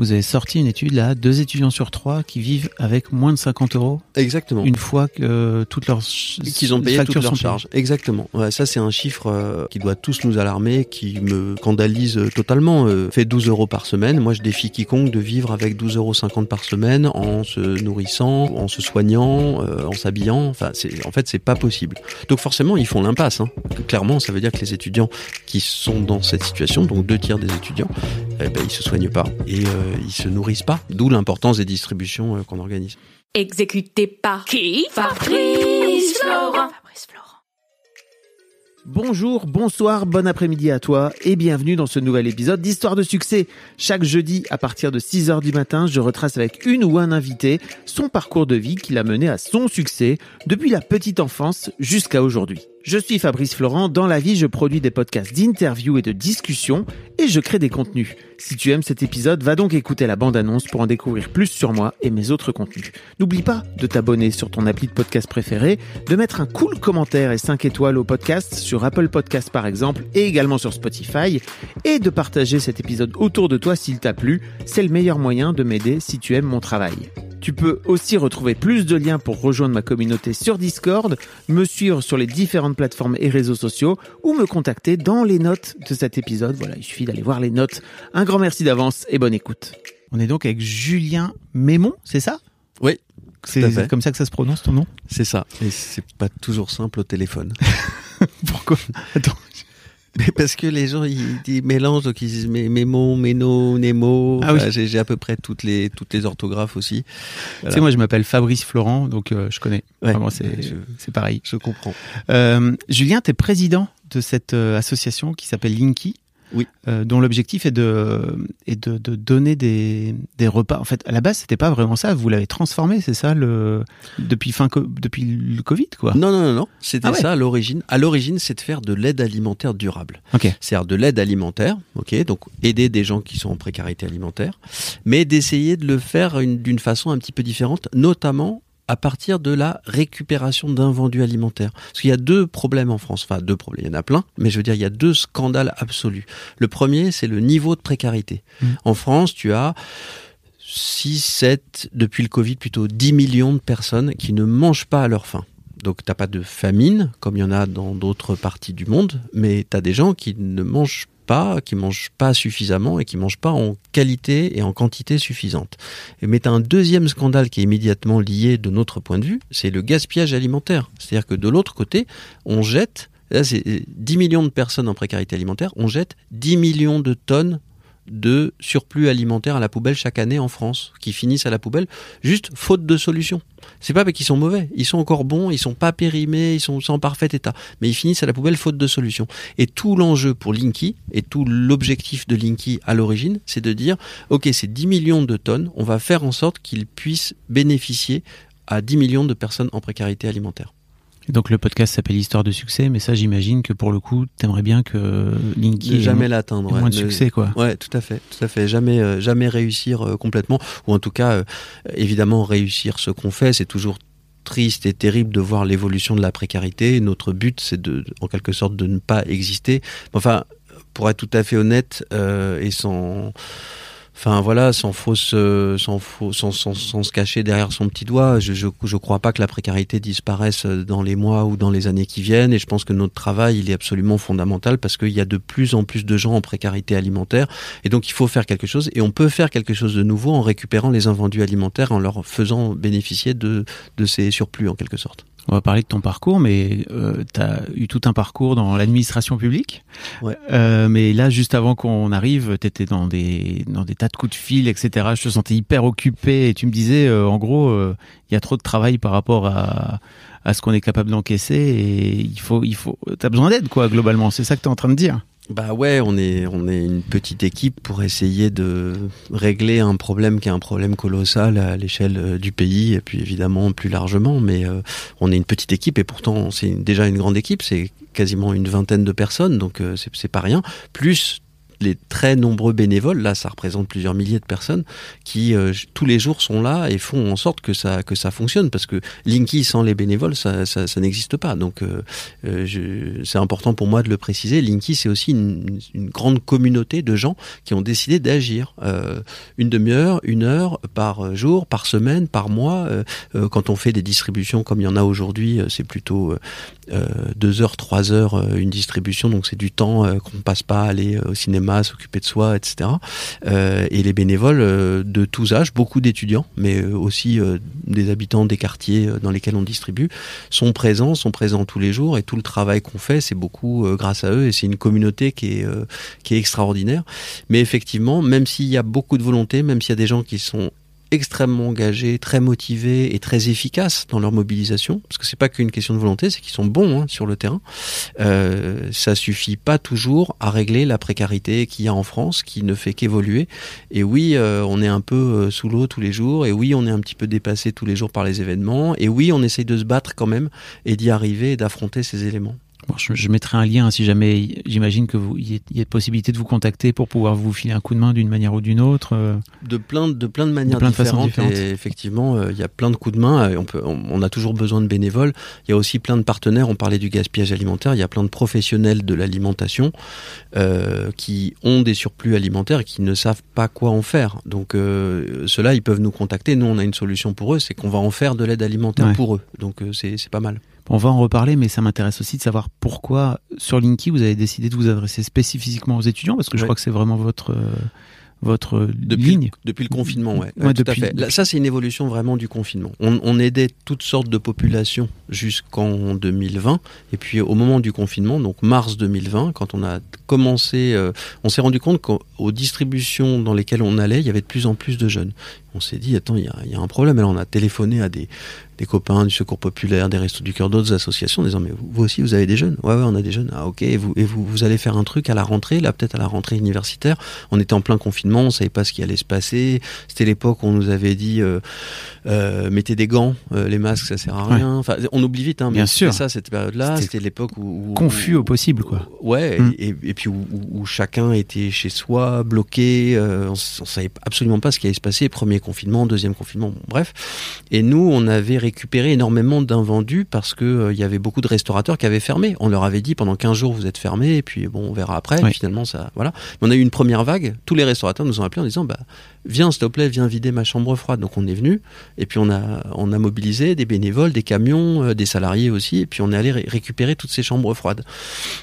Vous avez sorti une étude là, deux étudiants sur trois qui vivent avec moins de 50 euros Exactement. une fois que euh, toutes leurs qu'ils ont payé factures toutes leurs sont payées. charges. Exactement. Ouais, ça c'est un chiffre euh, qui doit tous nous alarmer, qui me scandalise euh, totalement. Euh, fait 12 euros par semaine. Moi je défie quiconque de vivre avec 12,50 euros par semaine en se nourrissant, en se soignant, en s'habillant. Enfin, c'est en fait c'est pas possible. Donc forcément ils font l'impasse. Hein. Clairement, ça veut dire que les étudiants qui sont dans cette situation, donc deux tiers des étudiants, eh ben, ils se soignent pas et ils se nourrissent pas. D'où l'importance des distributions euh, qu'on organise. Exécuté par qui Fabrice Florent. Fabrice Florent. Bonjour, bonsoir, bon après-midi à toi et bienvenue dans ce nouvel épisode d'Histoire de succès. Chaque jeudi à partir de 6h du matin, je retrace avec une ou un invité son parcours de vie qui l'a mené à son succès depuis la petite enfance jusqu'à aujourd'hui. Je suis Fabrice Florent, dans la vie je produis des podcasts d'interviews et de discussions et je crée des contenus. Si tu aimes cet épisode, va donc écouter la bande-annonce pour en découvrir plus sur moi et mes autres contenus. N'oublie pas de t'abonner sur ton appli de podcast préféré, de mettre un cool commentaire et 5 étoiles au podcast sur Apple Podcast par exemple et également sur Spotify et de partager cet épisode autour de toi s'il t'a plu. C'est le meilleur moyen de m'aider si tu aimes mon travail. Tu peux aussi retrouver plus de liens pour rejoindre ma communauté sur Discord, me suivre sur les différentes plateformes et réseaux sociaux ou me contacter dans les notes de cet épisode. Voilà, il suffit d'aller voir les notes. Un grand merci d'avance et bonne écoute. On est donc avec Julien Mémon, c'est ça? Oui, C'est comme ça que ça se prononce ton nom? C'est ça. Et c'est pas toujours simple au téléphone. Pourquoi? Attends. Mais parce que les gens ils, ils mélangent, donc ils disent mémo, méno, némo. Ah oui. J'ai, à peu près toutes les toutes les orthographes aussi. Tu sais, moi je m'appelle Fabrice Florent, donc euh, je connais. Ouais, Vraiment, c'est pareil. Je comprends. Euh, Julien, tu es président de cette euh, association qui s'appelle Linky. Oui. euh, dont l'objectif est de est de, de donner des, des repas. En fait, à la base, c'était pas vraiment ça. Vous l'avez transformé, c'est ça, le depuis fin depuis le Covid, quoi? Non, non, non, non. C'était Ah ouais. ça à l'origine. À l'origine, c'est de faire de l'aide alimentaire durable. Ok. C'est-à-dire de l'aide alimentaire, ok, donc aider des gens qui sont en précarité alimentaire, mais d'essayer de le faire une- d'une façon un petit peu différente, notamment à partir de la récupération d'invendus alimentaires. Parce qu'il y a deux problèmes en France, enfin deux problèmes, il y en a plein, mais je veux dire, il y a deux scandales absolus. Le premier, c'est le niveau de précarité. Mmh. En France, tu as 6, 7, depuis le Covid, plutôt 10 millions de personnes qui ne mangent pas à leur faim. Donc t'as pas de famine comme il y en a dans d'autres parties du monde, mais t'as des gens qui ne mangent pas, qui mangent pas suffisamment et qui mangent pas en qualité et en quantité suffisante. Mais t'as un deuxième scandale qui est immédiatement lié de notre point de vue, c'est le gaspillage alimentaire. C'est-à-dire que de l'autre côté, on jette, là c'est 10 millions de personnes en précarité alimentaire, on jette 10 millions de tonnes de surplus alimentaire à la poubelle chaque année en France, qui finissent à la poubelle juste faute de solution. C'est pas parce qu'ils sont mauvais, ils sont encore bons, ils sont pas périmés, ils sont en parfait état, mais ils finissent à la poubelle faute de solution. Et tout l'enjeu pour Linky et tout l'objectif de Linky à l'origine, c'est de dire OK, c'est 10 millions de tonnes, on va faire en sorte qu'ils puissent bénéficier à 10 millions de personnes en précarité alimentaire. Donc le podcast s'appelle Histoire de succès, mais ça, j'imagine que pour le coup, t'aimerais bien que ait jamais l'atteindre. ouais. moins de Ne- succès, quoi. Ouais, tout à fait, tout à fait. Jamais, euh, jamais réussir euh, complètement, ou en tout cas, euh, évidemment, réussir ce qu'on fait, c'est toujours triste et terrible de voir l'évolution de la précarité. Notre but, c'est de, en quelque sorte, de ne pas exister. Enfin, pour être tout à fait honnête et sans, enfin voilà, sans fausse, euh, sans, faux, sans, sans, sans se cacher derrière son petit doigt, je, je, je crois pas que la précarité disparaisse dans les mois ou dans les années qui viennent. Et je pense que notre travail, il est absolument fondamental parce qu'il y a de plus en plus de gens en précarité alimentaire. Et donc, il faut faire quelque chose. Et on peut faire quelque chose de nouveau en récupérant les invendus alimentaires, en leur faisant bénéficier de, de ces surplus, en quelque sorte. On va parler de ton parcours, mais euh, tu as eu tout un parcours dans l'administration publique. Ouais. Euh, mais là, juste avant qu'on arrive, tu étais dans des, dans des tas de coups de fil, etc. Je te sentais hyper occupé et tu me disais, euh, en gros, euh, il y a trop de travail par rapport à, à ce qu'on est capable d'encaisser et il faut, il faut, t'as besoin d'aide, quoi, globalement. C'est ça que tu es en train de dire. Bah ouais, on est on est une petite équipe pour essayer de régler un problème qui est un problème colossal à l'échelle euh, du pays et puis évidemment plus largement. Mais euh, on est une petite équipe et pourtant c'est déjà une grande équipe. C'est quasiment une vingtaine de personnes, donc euh, c'est pas rien. Plus les très nombreux bénévoles, là ça représente plusieurs milliers de personnes, qui euh, tous les jours sont là et font en sorte que ça, fonctionne, parce que Linky sans les bénévoles, ça, n'existe pas. Donc euh, euh c'est important pour moi de le préciser. Linky, c'est aussi une, grande communauté de gens qui ont décidé d'agir. Une demi-heure, une heure par jour, par semaine, par mois. Quand on fait des distributions comme il y en a aujourd'hui, c'est plutôt deux heures, trois heures une distribution, donc c'est du temps qu'on ne passe pas à aller au cinéma, s'occuper de soi, etc. Euh, et les bénévoles euh, de tous âges, beaucoup d'étudiants, mais euh, aussi des habitants des quartiers dans lesquels on distribue, sont présents, sont présents tous les jours, et tout le travail qu'on fait, c'est beaucoup grâce à eux, et c'est une communauté qui est, qui est extraordinaire. Mais effectivement, même s'il y a beaucoup de volonté, même s'il y a des gens qui sont extrêmement engagés, très motivés et très efficaces dans leur mobilisation, parce que c'est pas qu'une question de volonté, c'est qu'ils sont bons hein, sur le terrain. Euh, ça suffit pas toujours à régler la précarité qu'il y a en France, qui ne fait qu'évoluer. Et oui, euh, on est un peu euh, sous l'eau tous les jours, et oui, on est un petit peu dépassé tous les jours par les événements, et oui, on essaye de se battre quand même et d'y arriver et d'affronter ces éléments je, mettrai un lien si jamais j'imagine que vous il y, a possibilité de vous contacter pour pouvoir vous filer un coup de main d'une manière ou d'une autre. Euh. De plein de plein de manières différentes, Et effectivement, euh, il y a plein de coups de main. on peut, on, a toujours besoin de bénévoles. Il y a aussi plein de partenaires. On parlait du gaspillage alimentaire. Il y a plein de professionnels de l'alimentation euh, qui ont des surplus alimentaires et qui ne savent pas quoi en faire. Donc euh, ceux-là, ils peuvent nous contacter. Nous, on a une solution pour eux, c'est qu'on va en faire de l'aide alimentaire pour eux. Donc c'est pas mal. On va en reparler, mais ça m'intéresse aussi de savoir pourquoi sur Linky vous avez décidé de vous adresser spécifiquement aux étudiants, parce que je crois que c'est vraiment votre euh, votre depuis ligne Depuis le confinement, ouais. ouais, tout à fait. ça, c'est une évolution vraiment du confinement. On, on aidait toutes sortes de populations jusqu'en 2020, et puis au moment du confinement, donc mars 2020, quand on a commencé, euh, on s'est rendu compte qu'aux distributions dans lesquelles on allait, il y avait de plus en plus de jeunes. On s'est dit, attends, il y, a, il y a un problème. Alors on a téléphoné à des, des copains du Secours Populaire, des Restos du Cœur, d'autres associations, en disant, mais vous, aussi, vous avez des jeunes Ouais, ouais, on a des jeunes. Ah, ok. Et vous, et vous, vous allez faire un truc à la rentrée, là, peut-être à la rentrée universitaire. On était en plein confinement, on savait pas ce qui allait se passer. C'était l'époque où on nous avait dit, euh, euh, mettez des gants, euh, les masques, ça sert à rien. Enfin, on oublie vite, hein, Bien sûr. ça, cette période-là. C'était l'époque où, Confus au possible, quoi. Ouais, mm. et, et, puis où, où, chacun était chez soi, bloqué. on, on savait absolument pas ce qui allait se passer. Premier confinement, deuxième confinement, bref. Et nous, on avait récupéré énormément d'invendus parce que euh, y avait beaucoup de restaurateurs qui avaient fermé. On leur avait dit pendant 15 jours vous êtes fermés et puis bon on verra après. finalement ça voilà. on a eu une première vague. Tous les restaurateurs nous ont appelés en disant bah viens s'il te plaît viens vider ma chambre froide. Donc on est venu et puis on a on a mobilisé des bénévoles, des camions, euh, des salariés aussi et puis on est allé récupérer toutes ces chambres froides.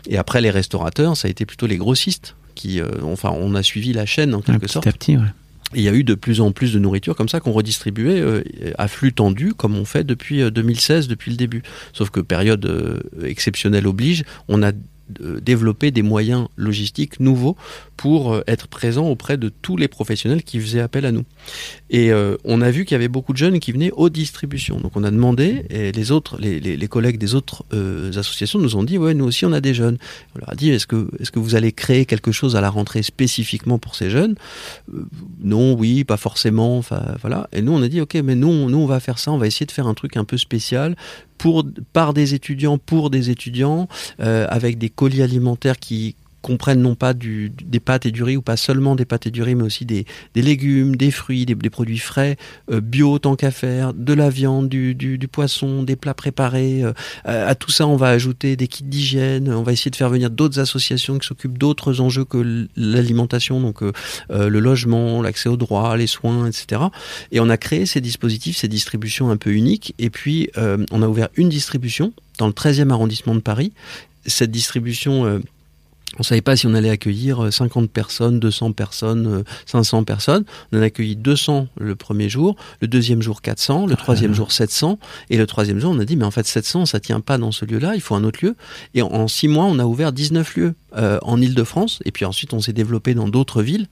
Et après les restaurateurs ça a été plutôt les grossistes qui euh, enfin on a suivi la chaîne en quelque sorte. Petit à petit ouais il y a eu de plus en plus de nourriture comme ça qu'on redistribuait euh, à flux tendu, comme on fait depuis 2016, euh, depuis le début. Sauf que période euh, exceptionnelle oblige, on a développer des moyens logistiques nouveaux pour euh, être présent auprès de tous les professionnels qui faisaient appel à nous. Et euh, on a vu qu'il y avait beaucoup de jeunes qui venaient aux distributions. Donc on a demandé, et les autres, les, les, collègues des autres euh, associations nous ont dit, ouais, nous aussi on a des jeunes. On leur a dit, est-ce que, est-ce que vous allez créer quelque chose à la rentrée spécifiquement pour ces jeunes? Non, oui, pas forcément. Voilà. Et nous on a dit, ok, mais nous, nous on va faire ça, on va essayer de faire un truc un peu spécial par des étudiants, pour des étudiants, euh, avec des colis alimentaires qui comprennent non pas des pâtes et du riz, ou pas seulement des pâtes et du riz, mais aussi des, légumes, des fruits, des, produits frais, euh, bio tant qu'à faire, de la viande, du poisson, des plats préparés. Euh, à tout ça, on va ajouter des kits d'hygiène, on va essayer de faire venir d'autres associations qui s'occupent d'autres enjeux que l'alimentation, donc euh, le logement, l'accès aux droits, les soins, etc. Et on a créé ces dispositifs, ces distributions un peu uniques, et puis on a ouvert une distribution dans le 13e arrondissement de Paris. Cette distribution on savait pas si on allait accueillir 50 euh, personnes, 200 personnes, 500 euh, personnes. On en a accueilli 200 le premier jour, le deuxième jour 400, le troisième jour 700, et le troisième jour on a dit mais en fait 700 ça tient pas dans ce lieu-là, il faut un autre lieu. Et en, six mois on a ouvert 19 lieux euh, en Île-de-France, et puis ensuite on s'est développé dans d'autres villes.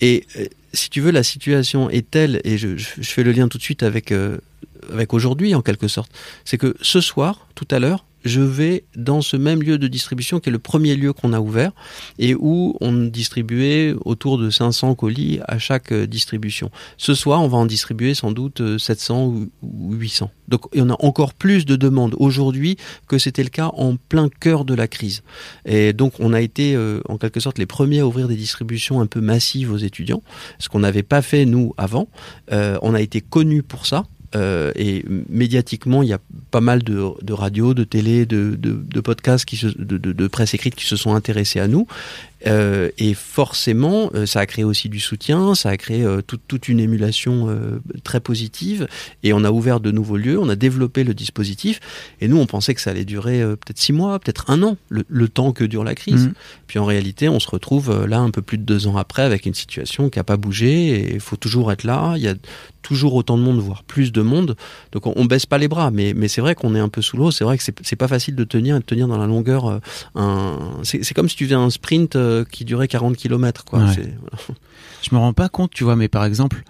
Et si tu veux la situation est telle, et je, je, fais le lien tout de suite avec avec aujourd'hui en quelque sorte, c'est que ce soir, tout à l'heure, je vais dans ce même lieu de distribution qui est le premier lieu qu'on a ouvert et où on distribuait autour de 500 colis à chaque euh, distribution. Ce soir, on va en distribuer sans doute 700 euh, ou 800. Donc en a encore plus de demandes aujourd'hui que c'était le cas en plein cœur de la crise. Et donc on a été euh, en quelque sorte les premiers à ouvrir des distributions un peu massives aux étudiants, ce qu'on n'avait pas fait nous avant. on a été connus pour ça. Euh, et médiatiquement, il y a pas mal de, de radios, de télé, de, de, de podcasts, qui se, de, presse écrite qui se sont intéressés à nous. Euh, et forcément, euh, ça a créé aussi du soutien, ça a créé toute une émulation très positive. Et on a ouvert de nouveaux lieux, on a développé le dispositif. Et nous, on pensait que ça allait durer peut-être six mois, peut-être un an, le, temps que dure la crise. Mmh. Puis en réalité, on se retrouve là un peu plus de deux ans après avec une situation qui n'a pas bougé. Et il faut toujours être là. Il y a toujours autant de monde, voire plus de monde. Donc on, on baisse pas les bras. Mais, mais c'est vrai qu'on est un peu sous l'eau. C'est vrai que c'est pas facile de tenir et de tenir dans la longueur. un... C'est comme si tu faisais un sprint euh, qui durait 40 km. Quoi. Je me rends pas compte, tu vois, mais par exemple,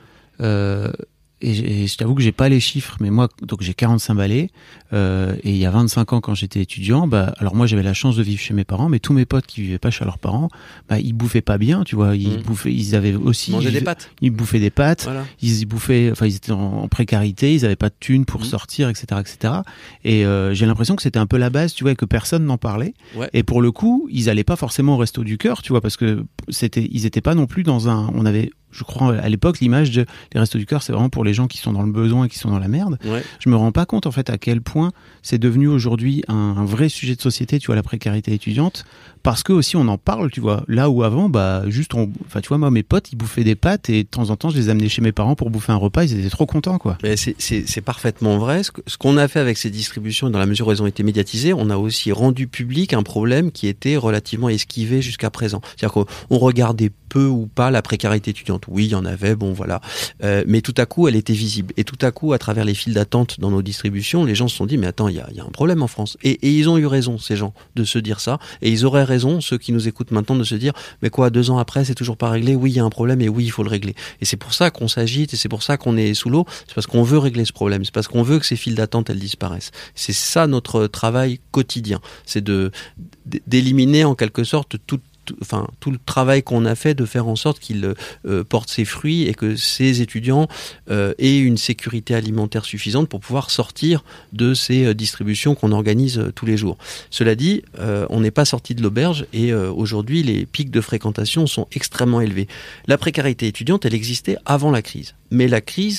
et, je t'avoue que j'ai pas les chiffres, mais moi, donc j'ai 45 balais, euh, et il y a 25 ans quand j'étais étudiant, bah, alors moi j'avais la chance de vivre chez mes parents, mais tous mes potes qui vivaient pas chez leurs parents, bah, ils bouffaient pas bien, tu vois, ils mmh. bouffaient, ils avaient aussi, ils, des pâtes. ils bouffaient des pâtes, ils bouffaient, enfin ils étaient en, précarité, ils avaient pas de thunes pour mmh. sortir, etc., etc. Et euh, j'ai l'impression que c'était un peu la base, tu vois, et que personne n'en parlait. Et pour le coup, ils allaient pas forcément au resto du cœur, tu vois, parce que c'était, ils étaient pas non plus dans un, on avait je crois à l'époque l'image des restos du cœur c'est vraiment pour les gens qui sont dans le besoin et qui sont dans la merde ouais. je me rends pas compte en fait à quel point c'est devenu aujourd'hui un, un, vrai sujet de société tu vois la précarité étudiante parce que aussi on en parle, tu vois. Là où avant, bah juste, enfin tu vois, moi mes potes ils bouffaient des pâtes et de temps en temps je les amenais chez mes parents pour bouffer un repas, ils étaient trop contents quoi. C'est parfaitement vrai. Ce qu'on a fait avec ces distributions, dans la mesure où elles ont été médiatisées, on a aussi rendu public un problème qui était relativement esquivé jusqu'à présent. C'est-à-dire qu'on regardait peu ou pas la précarité étudiante. Oui, il y en avait, bon voilà, euh, mais tout à coup elle était visible et tout à coup à travers les files d'attente dans nos distributions, les gens se sont dit mais attends, il y a, un problème en France et, ils ont eu raison ces gens de se dire ça et ils auraient ceux qui nous écoutent maintenant, de se dire, mais quoi, deux ans après, c'est toujours pas réglé Oui, il y a un problème et oui, il faut le régler. Et c'est pour ça qu'on s'agite et c'est pour ça qu'on est sous l'eau. C'est parce qu'on veut régler ce problème. C'est parce qu'on veut que ces files d'attente, elles disparaissent. C'est ça notre travail quotidien. C'est de d'éliminer en quelque sorte toute enfin, tout le travail qu'on a fait de faire en sorte qu'il euh, porte ses fruits et que ces étudiants euh, aient une sécurité alimentaire suffisante pour pouvoir sortir de ces euh, distributions qu'on organise tous les jours. Cela dit, on n'est pas sorti de l'auberge et aujourd'hui les pics de fréquentation sont extrêmement élevés. La précarité étudiante, elle existait avant la crise, mais la crise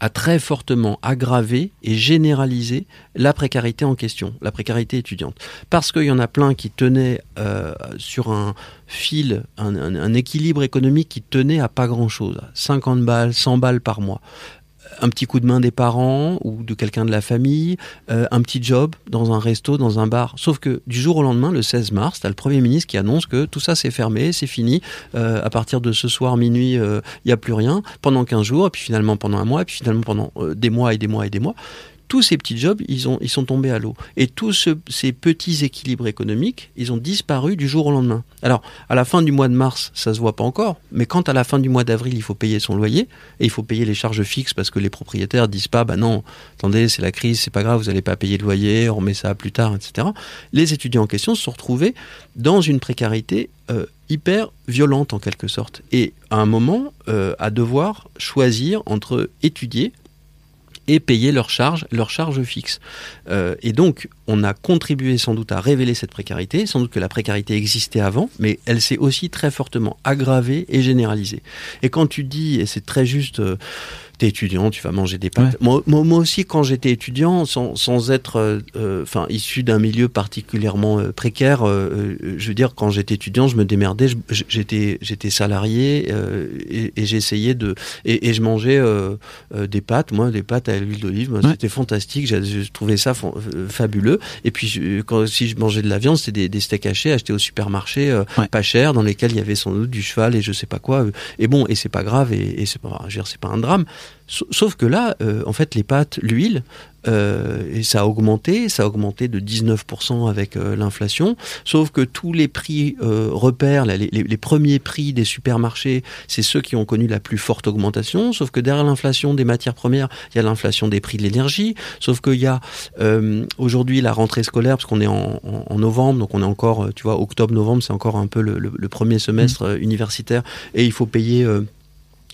a très fortement aggravé et généralisé la précarité en question, la précarité étudiante. Parce qu'il y en a plein qui tenaient euh, sur un fil, un, un, équilibre économique qui tenait à pas grand-chose, 50 balles, 100 balles par mois un petit coup de main des parents ou de quelqu'un de la famille, euh, un petit job dans un resto, dans un bar. Sauf que du jour au lendemain, le 16 mars, tu as le Premier ministre qui annonce que tout ça c'est fermé, c'est fini. Euh, à partir de ce soir minuit, il euh, n'y a plus rien pendant 15 jours, et puis finalement pendant un mois, et puis finalement pendant des mois et des mois et des mois tous ces petits jobs, ils, ont, ils sont tombés à l'eau. Et tous ces petits équilibres économiques, ils ont disparu du jour au lendemain. Alors, à la fin du mois de mars, ça se voit pas encore, mais quand à la fin du mois d'avril, il faut payer son loyer, et il faut payer les charges fixes parce que les propriétaires disent pas, bah non, attendez, c'est la crise, c'est pas grave, vous n'allez pas payer le loyer, on remet ça plus tard, etc. Les étudiants en question se sont retrouvés dans une précarité euh, hyper violente en quelque sorte. Et à un moment, euh, à devoir choisir entre étudier et payer leurs charges, leurs charges fixes. Euh, et donc, on a contribué sans doute à révéler cette précarité, sans doute que la précarité existait avant, mais elle s'est aussi très fortement aggravée et généralisée. Et quand tu dis, et c'est très juste, euh, t'es étudiant, tu vas manger des pâtes. Moi, moi, aussi, quand j'étais étudiant, sans, sans être, euh, euh, enfin, issu d'un milieu particulièrement euh, précaire, je veux dire, quand j'étais étudiant, je me démerdais, j'étais, j'étais salarié et, et j'essayais de, et, et, je mangeais des pâtes, moi, des pâtes à l'huile d'olive, c'était fantastique, je trouvais ça fabuleux. Et puis, quand, si je mangeais de la viande, c'était des, des, steaks hachés achetés au supermarché, pas cher, dans lesquels il y avait sans doute du cheval et je sais pas quoi. Et bon, et c'est pas grave et, et c'est pas, pas un drame. Sauf que là, euh, en fait, les pâtes, l'huile, euh, et ça a augmenté, ça a augmenté de 19% avec euh, l'inflation. Sauf que tous les prix repères, les, les, premiers prix des supermarchés, c'est ceux qui ont connu la plus forte augmentation. Sauf que derrière l'inflation des matières premières, il y a l'inflation des prix de l'énergie. Sauf qu'il y a aujourd'hui la rentrée scolaire, parce qu'on est en, en, novembre, donc on est encore, tu vois, octobre-novembre, c'est encore un peu le, le, premier semestre mmh. universitaire, et il faut payer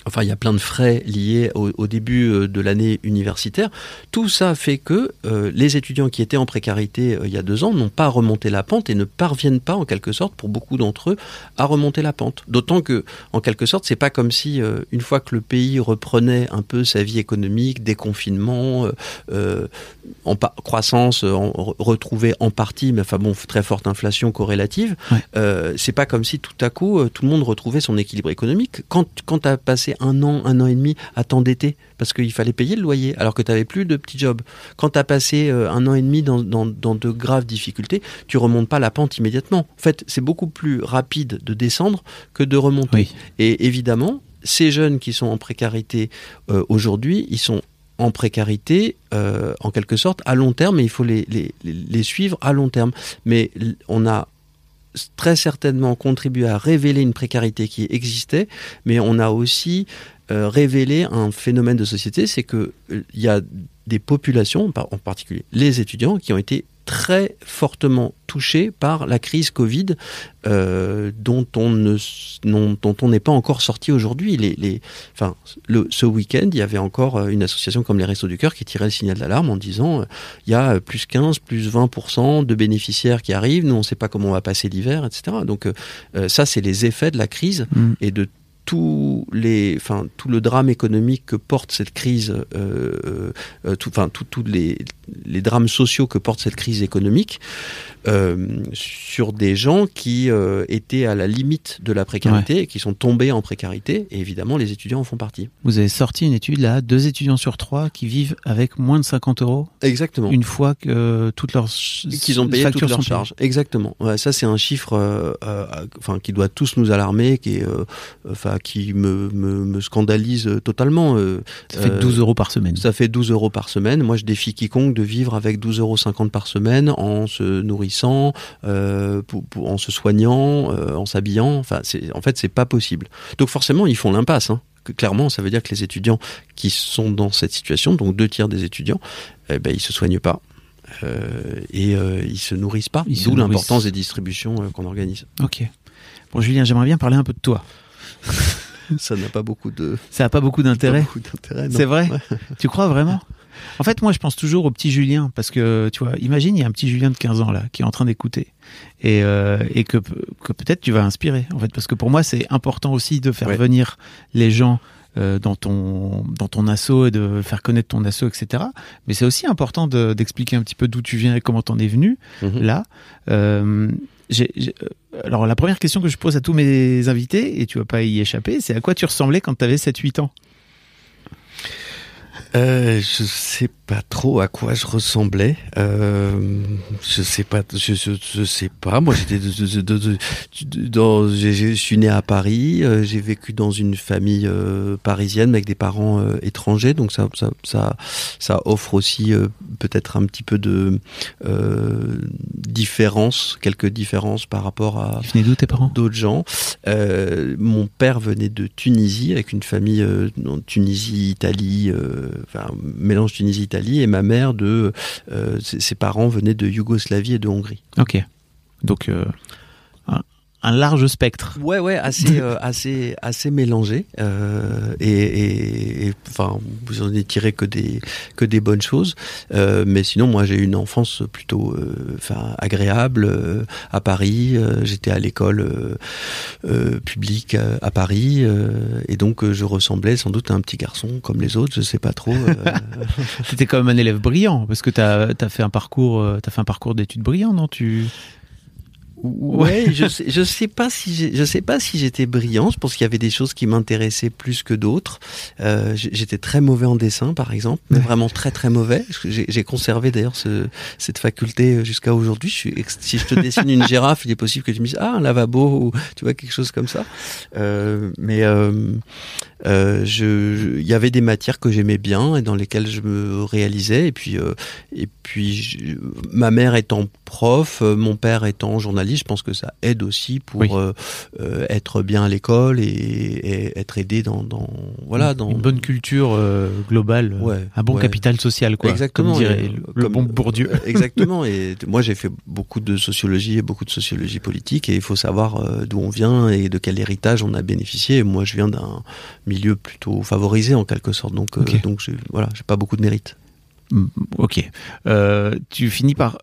Enfin, il y a plein de frais liés au, début euh, de l'année universitaire. Tout ça fait que euh, les étudiants qui étaient en précarité euh, il y a deux ans n'ont pas remonté la pente et ne parviennent pas, en quelque sorte, pour beaucoup d'entre eux, à remonter la pente. D'autant que, en quelque sorte, c'est pas comme si une fois que le pays reprenait un peu sa vie économique, déconfinement, en croissance retrouvée en partie, mais enfin bon, très forte inflation corrélative, c'est pas comme si tout à coup tout le monde retrouvait son équilibre économique. Quand quand t'as passé un an, un an et demi à t'endetter parce qu'il fallait payer le loyer alors que tu n'avais plus de petit job. Quand tu as passé euh, un an et demi dans, de graves difficultés, tu remontes pas la pente immédiatement. En fait, c'est beaucoup plus rapide de descendre que de remonter. Et évidemment, ces jeunes qui sont en précarité euh, aujourd'hui, ils sont en précarité, euh, en quelque sorte, à long terme, et il faut les, les, suivre à long terme. Mais on a très certainement contribué à révéler une précarité qui existait, mais on a aussi euh, révélé un phénomène de société, c'est qu'il euh, y a des populations, en particulier les étudiants, qui ont été très fortement touché par la crise Covid euh, dont on ne dont on n'est pas encore sorti aujourd'hui. Les, les, enfin, le, ce week-end, il y avait encore euh, une association comme les Restos du Cœur qui tirait le signal d'alarme en disant euh, il y a plus 15, plus 20% de bénéficiaires qui arrivent, nous on ne sait pas comment on va passer l'hiver, etc. Donc ça, c'est les effets de la crise mmh. et de tous les, enfin, tout le drame économique que porte cette crise, euh, euh, tout, enfin, tous les, les, drames sociaux que porte cette crise économique euh, sur des gens qui euh, étaient à la limite de la précarité et qui sont tombés en précarité. Et évidemment, les étudiants en font partie. Vous avez sorti une étude là, deux étudiants sur trois qui vivent avec moins de 50 euros. Exactement. Une fois que toutes leurs qu'ils ont payé toutes leurs charges. Exactement. Ouais, ça, c'est un chiffre, enfin, qui doit tous nous alarmer, qui est, enfin qui me, me, me scandalise totalement. Euh, ça fait 12 euros par semaine. Ça fait 12 euros par semaine. Moi, je défie quiconque de vivre avec 12,50 euros par semaine en se nourrissant, euh, pour, en se soignant, euh, en s'habillant. Enfin, en fait, c'est pas possible. Donc forcément, ils font l'impasse. Hein. Clairement, ça veut dire que les étudiants qui sont dans cette situation, donc deux tiers des étudiants, eh ben, ils se soignent pas. Euh, et euh, ils se nourrissent pas. D'où l'importance des distributions qu'on organise. Ok. Bon, Julien, j'aimerais bien parler un peu de toi. ça n'a pas beaucoup de. Ça n'a pas beaucoup d'intérêt. C'est vrai. Tu crois vraiment? En fait, moi, je pense toujours au petit Julien parce que tu vois, imagine, il y a un petit Julien de 15 ans là qui est en train d'écouter et, euh, et que, que peut-être tu vas inspirer. En fait, parce que pour moi, c'est important aussi de faire venir les gens. Euh, dans ton dans ton assaut et de faire connaître ton assaut etc mais c'est aussi important d'expliquer un petit peu d'où tu viens et comment t'en es venu mhm. là euh, euh, alors la première question que je pose à tous mes invités, et tu vas pas y échapper, c'est à quoi tu ressemblais quand tu avais 7-8 ans? Euh, je sais pas trop à quoi je ressemblais. Euh, je sais pas. Je, je, sais pas. Moi, j'étais dans. Je suis né à Paris. Euh, j'ai vécu dans une famille euh, parisienne avec des parents euh, étrangers. Donc ça, ça, ça, ça offre aussi peut-être un petit peu de différence, quelques différences par rapport à. D'autres gens. mon père venait de Tunisie avec une famille Tunisie, Italie enfin, mélange Tunisie-Italie, et ma mère de, euh, ses, parents venaient de Yougoslavie et de Hongrie. Ok. Donc, euh, un large spectre. Ouais, ouais, assez, euh, assez, assez mélangé. Euh, et, et, enfin, vous en avez tiré que des, que des bonnes choses. Euh, mais sinon, moi, j'ai eu une enfance plutôt, euh, enfin, agréable euh, à Paris. J'étais à l'école publique à, Paris, et donc je ressemblais sans doute à un petit garçon comme les autres. Je sais pas trop. C'était quand même un élève brillant, parce que tu as, as, fait un parcours, as fait un parcours d'études brillant, non? Tu Ouais, je sais, je sais pas si je sais pas si j'étais brillant. Je pense qu'il y avait des choses qui m'intéressaient plus que d'autres. Euh, j'étais très mauvais en dessin, par exemple, mais vraiment très très mauvais. J'ai conservé d'ailleurs ce, cette faculté jusqu'à aujourd'hui. Si je te dessine une girafe, il est possible que tu me dises ah un lavabo ou tu vois quelque chose comme ça. Euh, mais euh, euh, je, il y avait des matières que j'aimais bien et dans lesquelles je me réalisais. Et puis, euh, et puis, je- ma mère étant prof, euh, mon père étant journaliste, je pense que ça aide aussi pour Oui. euh, être bien à l'école et, et être aidé dans, dans voilà, dans une bonne culture globale, Ouais, un bon ouais. capital social, quoi. Exactement. Comme dirait le, comme- bon Bourdieu. Exactement. Et moi, j'ai fait beaucoup de sociologie et beaucoup de sociologie politique. Et il faut savoir d'où on vient et de quel héritage on a bénéficié. Et moi, je viens d'un milieu plutôt favorisé en quelque sorte. Donc, euh, Ok. donc voilà, j'ai pas beaucoup de mérite. Mm, Ok. Euh, tu finis par.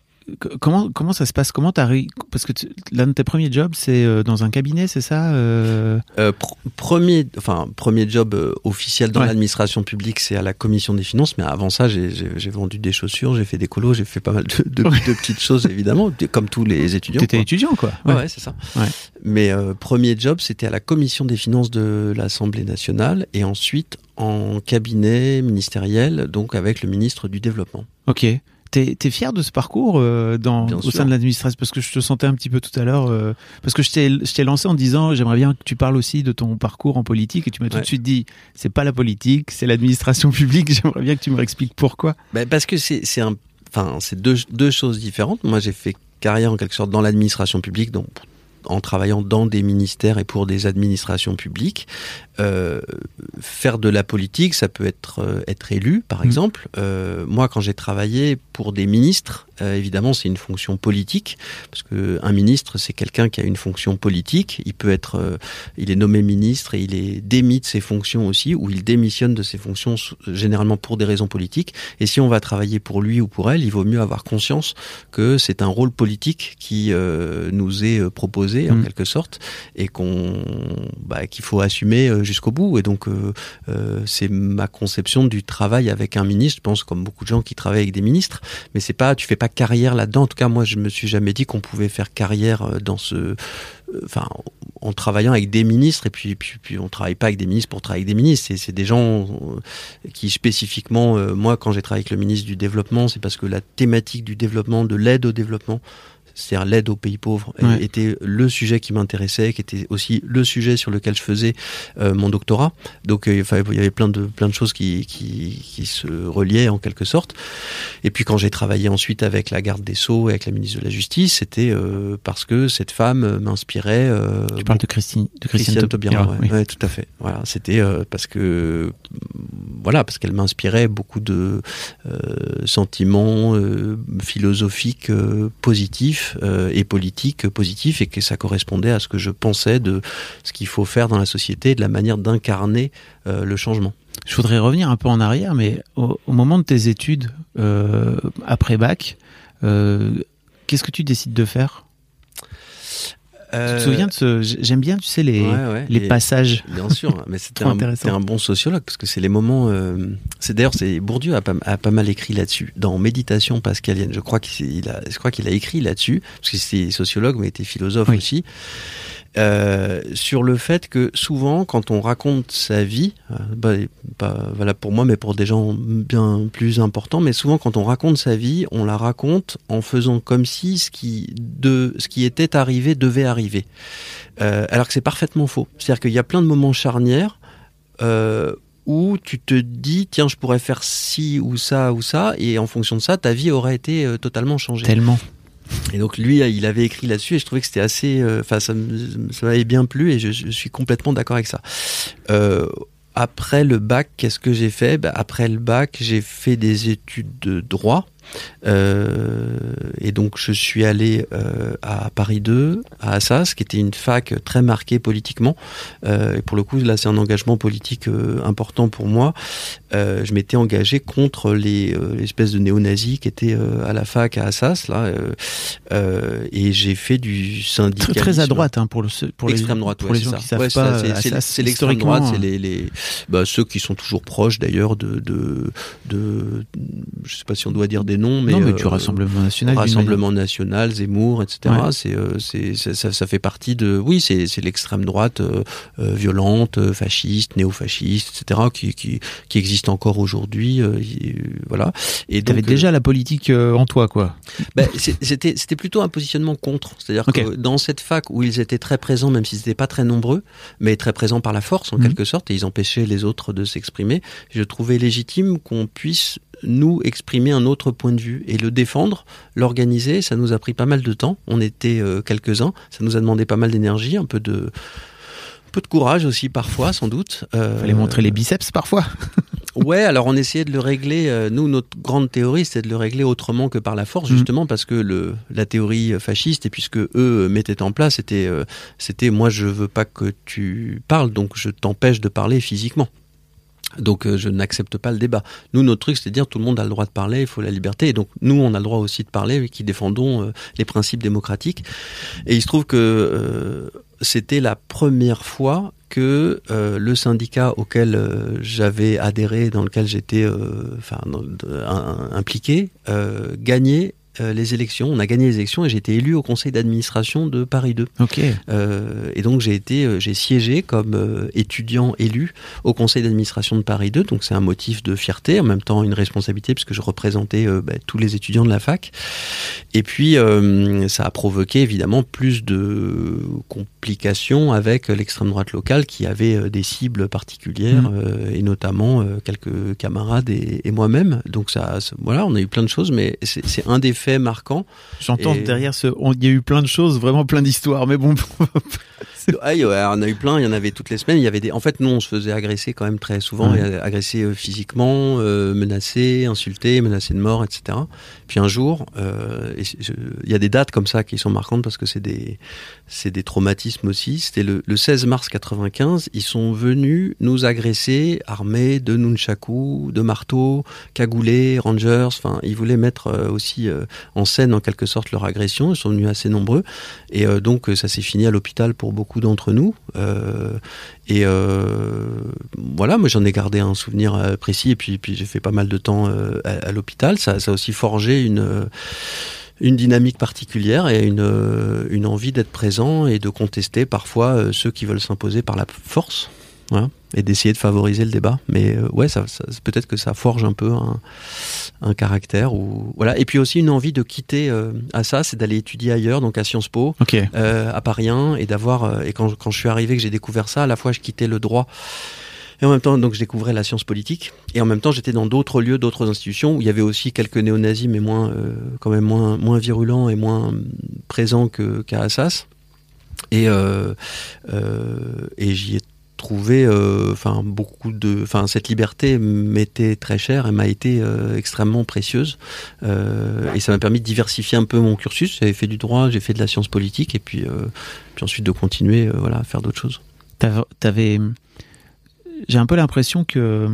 Comment, comment ça se passe? Comment Parce que l'un de tes premiers jobs, c'est euh, dans un cabinet, c'est ça euh? Euh, pr- premier, enfin premier job officiel dans Ouais. l'administration publique, c'est à la commission des finances. Mais avant ça, j'ai- vendu des chaussures, j'ai fait des colos, j'ai fait pas mal de, de- de petites choses évidemment, comme tous les étudiants. T'étais étudiant, quoi. Ouais, ouais, c'est ça. Mais euh, premier job, c'était à la commission des finances de l'Assemblée nationale et ensuite en cabinet ministériel, donc avec le ministre du développement. Ok. T'es es fier de ce parcours euh, dans, Bien au sûr. sein de l'administration? Parce que je te sentais un petit peu tout à l'heure. euh, parce que je t'ai lancé en disant j'aimerais bien que tu parles aussi de ton parcours en politique et tu m'as tout de suite dit c'est pas la politique, c'est l'administration publique. J'aimerais bien que tu me réexpliques pourquoi. Ben, parce que enfin c'est deux deux choses différentes. Moi, j'ai fait carrière en quelque sorte dans l'administration publique, donc en travaillant dans des ministères et pour des administrations publiques. Euh, faire de la politique, ça peut être euh, être élu, par Mm. exemple. Euh, moi, quand j'ai travaillé pour des ministres, évidemment, c'est une fonction politique, parce que un ministre, c'est quelqu'un qui a une fonction politique. Il peut être, il est nommé ministre et il est démis de ses fonctions aussi, ou il démissionne de ses fonctions généralement pour des raisons politiques. Et si on va travailler pour lui ou pour elle, il vaut mieux avoir conscience que c'est un rôle politique qui nous est en Mm. quelque sorte et qu'on bah, qu'il faut assumer euh, jusqu'au bout. Et donc euh, euh, c'est ma conception du travail avec un ministre. Je pense comme beaucoup de gens qui travaillent avec des ministres, mais c'est pas tu fais pas carrière là-dedans. En tout cas, moi je me suis jamais dit qu'on pouvait faire carrière dans ce enfin en travaillant avec des ministres et puis puis, puis on travaille pas avec des ministres pour travailler avec des ministres c'est c'est des gens qui spécifiquement euh, moi quand j'ai travaillé avec le ministre du développement c'est parce que la thématique du développement de l'aide au développement c'est-à-dire l'aide aux pays pauvres, euh, Ouais. était le sujet qui m'intéressait, qui était aussi le sujet sur lequel je faisais euh, mon doctorat. Donc euh, il y avait plein de plein de choses qui, qui qui se reliaient en quelque sorte. Et puis quand j'ai travaillé ensuite avec la garde des sceaux et avec la ministre de la Justice, c'était euh, parce que cette femme m'inspirait. euh, Tu parles de Christine, de Christiane, Christiane Taubira, Taubira, ouais, oui. ouais, tout à fait. Voilà, c'était parce que voilà, parce qu'elle m'inspirait beaucoup de sentiments philosophiques euh, euh, et politiques euh, positifs et que ça correspondait à ce que je pensais de ce qu'il faut faire dans la société, et de la manière d'incarner euh, le changement. Je voudrais revenir un peu en arrière, mais au, au moment de tes études euh, après bac, qu'est-ce que tu décides de faire? Tu te souviens de ce J'aime bien, tu sais, les, Euh, Ouais, ouais, les et- passages. Bien sûr, mais c'était un, un bon sociologue parce que c'est les moments. euh, c'est d'ailleurs, c'est Bourdieu a pas, a pas mal écrit là-dessus dans Méditation pascalienne. Je crois qu'il il a, je crois qu'il a écrit là-dessus parce que c'est sociologue mais était philosophe Oui. aussi. Euh, sur le fait que souvent, quand on raconte sa vie, euh, bah, pour moi, mais pour des gens bien plus importants, mais souvent quand on raconte sa vie, on la raconte en faisant comme si ce qui de ce qui était arrivé devait arriver, Euh, alors que c'est parfaitement faux. C'est-à-dire qu'il y a plein de moments charnières. Où tu te dis tiens je pourrais faire ci ou ça ou ça et en fonction de ça ta vie aurait été totalement changée Tellement. Et donc lui, il avait écrit là-dessus et je trouvais que c'était assez, euh, enfin ça m'avait bien plu et je, suis complètement d'accord avec ça. Euh, après le bac, qu'est-ce que j'ai fait? Bah, Après le bac, j'ai fait des études de droit. Euh, et donc je suis allé à Paris 2, à Assas, qui était une fac très marquée politiquement. Et pour le coup, là, c'est un engagement politique important pour moi. Euh, je m'étais engagé contre les euh, l'espèce de néo-nazis qui étaient euh, à la fac à Assas, là, euh, euh, et j'ai fait du Très, syndicalisme. très à droite hein, pour, le, pour les, Extrême droite, pour ouais, les gens ça. qui savent Ouais, pas. c'est- l'extrême droite, c'est les, les bah, ceux qui sont toujours proches d'ailleurs de, de, de, je sais pas si on doit dire des noms, mais, non, mais du Rassemblement National. Rassemblement National, Zemmour, etc. Ouais. C'est, euh, ça, ça- fait partie de, oui, c'est, c'est l'extrême droite violente, fasciste, néo-fasciste, etc. qui, qui, qui existe encore aujourd'hui, euh, y- voilà. Et donc, euh, déjà la politique euh, en toi, quoi. ben, c'était, c'était plutôt un positionnement contre. C'est-à-dire que dans cette fac où ils étaient très présents, même s'ils n'étaient pas très nombreux, mais très présents par la force en Mhm. quelque sorte, et ils empêchaient les autres de s'exprimer, je trouvais légitime qu'on puisse nous exprimer un autre point de vue et le défendre, l'organiser. Ça nous a pris pas mal de temps. On était euh, quelques-uns. Ça nous a demandé pas mal d'énergie, un peu de peu de courage aussi parfois, sans doute. Euh, Fallait montrer les biceps parfois. Ouais, alors on essayait de le régler. euh, nous, notre grande théorie, c'était de le régler autrement que par la force, Mhm. justement parce que le, la théorie fasciste et puisque eux euh, mettaient en place, c'était, euh, c'était moi, je veux pas que tu parles, donc je t'empêche de parler physiquement. Donc euh, je n'accepte pas le débat. Nous, notre truc, c'est de dire tout le monde a le droit de parler, il faut la liberté. Et donc nous, on a le droit aussi de parler, qui défendons euh, les principes démocratiques. Et il se trouve que euh, c'était la première fois que euh, le syndicat auquel euh, j'avais adhéré, dans lequel j'étais euh, impliqué, gagnait euh, les élections. On a gagné les élections et j'ai été élu au conseil d'administration de Paris 2. Ok. Euh, et donc j'ai été, euh, j'ai siégé comme euh, étudiant élu au conseil d'administration de Paris 2. Donc c'est un motif de fierté, en même temps une responsabilité puisque je représentais bah, tous les étudiants de la fac. Et puis ça a provoqué évidemment plus de complications avec l'extrême droite locale qui avait des cibles particulières euh, et notamment quelques camarades et, et moi-même. Donc ça, voilà, on a eu plein de choses, mais c'est un des faits marquants. J'entends Et- derrière ce. Il y a eu plein de choses, vraiment plein d'histoires, mais bon. Ah, ouais, on a eu plein, il y en avait toutes les semaines. Il y avait des. En fait, nous, on se faisait agresser quand même très souvent, Ouais. agresser euh, physiquement, euh, menacé, insulté, menacé de mort, etc. Puis un jour, euh, et je- il y a des dates comme ça qui sont marquantes parce que c'est des, c'est des traumatismes aussi. C'était le, le 16 mars 95. Ils sont venus nous agresser, armés de nunchaku, de marteaux, cagoulés, rangers. Enfin, ils voulaient mettre euh, aussi en scène en quelque sorte leur agression. Ils sont venus assez nombreux. Et euh, donc ça s'est fini à l'hôpital pour beaucoup d'entre nous. Euh, et euh, voilà, moi j'en ai gardé un souvenir euh, précis. Et puis, j'ai fait pas mal de temps à, l'hôpital. Ça, a aussi forgé une dynamique particulière et une, envie d'être présent et de contester parfois ceux qui veulent s'imposer par la force. Voilà, et d'essayer de favoriser le débat. Mais euh, ouais, ça, ça- peut-être que ça forge un peu un, un caractère. Ou, voilà. Et puis aussi une envie de quitter euh, à ça, c'est d'aller étudier ailleurs, donc à Sciences Po, euh, à Paris 1, et d'avoir. euh, et quand, quand je suis arrivé, que j'ai découvert ça, à la fois je quittais le droit. Et en même temps, donc, je découvrais la science politique. Et en même temps, j'étais dans d'autres lieux, d'autres institutions où il y avait aussi quelques néo-nazis, mais moins, euh, quand même moins, moins virulents et moins présents qu'à Assas. Et, euh, euh, et j'y ai trouvé, euh, enfin, beaucoup de, enfin, cette liberté m'était très chère et m'a été euh, extrêmement précieuse. Euh, et ça m'a permis de diversifier un peu mon cursus. J'avais fait du droit, j'ai fait de la science politique, et puis, puis ensuite de continuer, voilà, à faire d'autres choses. T'avais-. J'ai un peu l'impression que.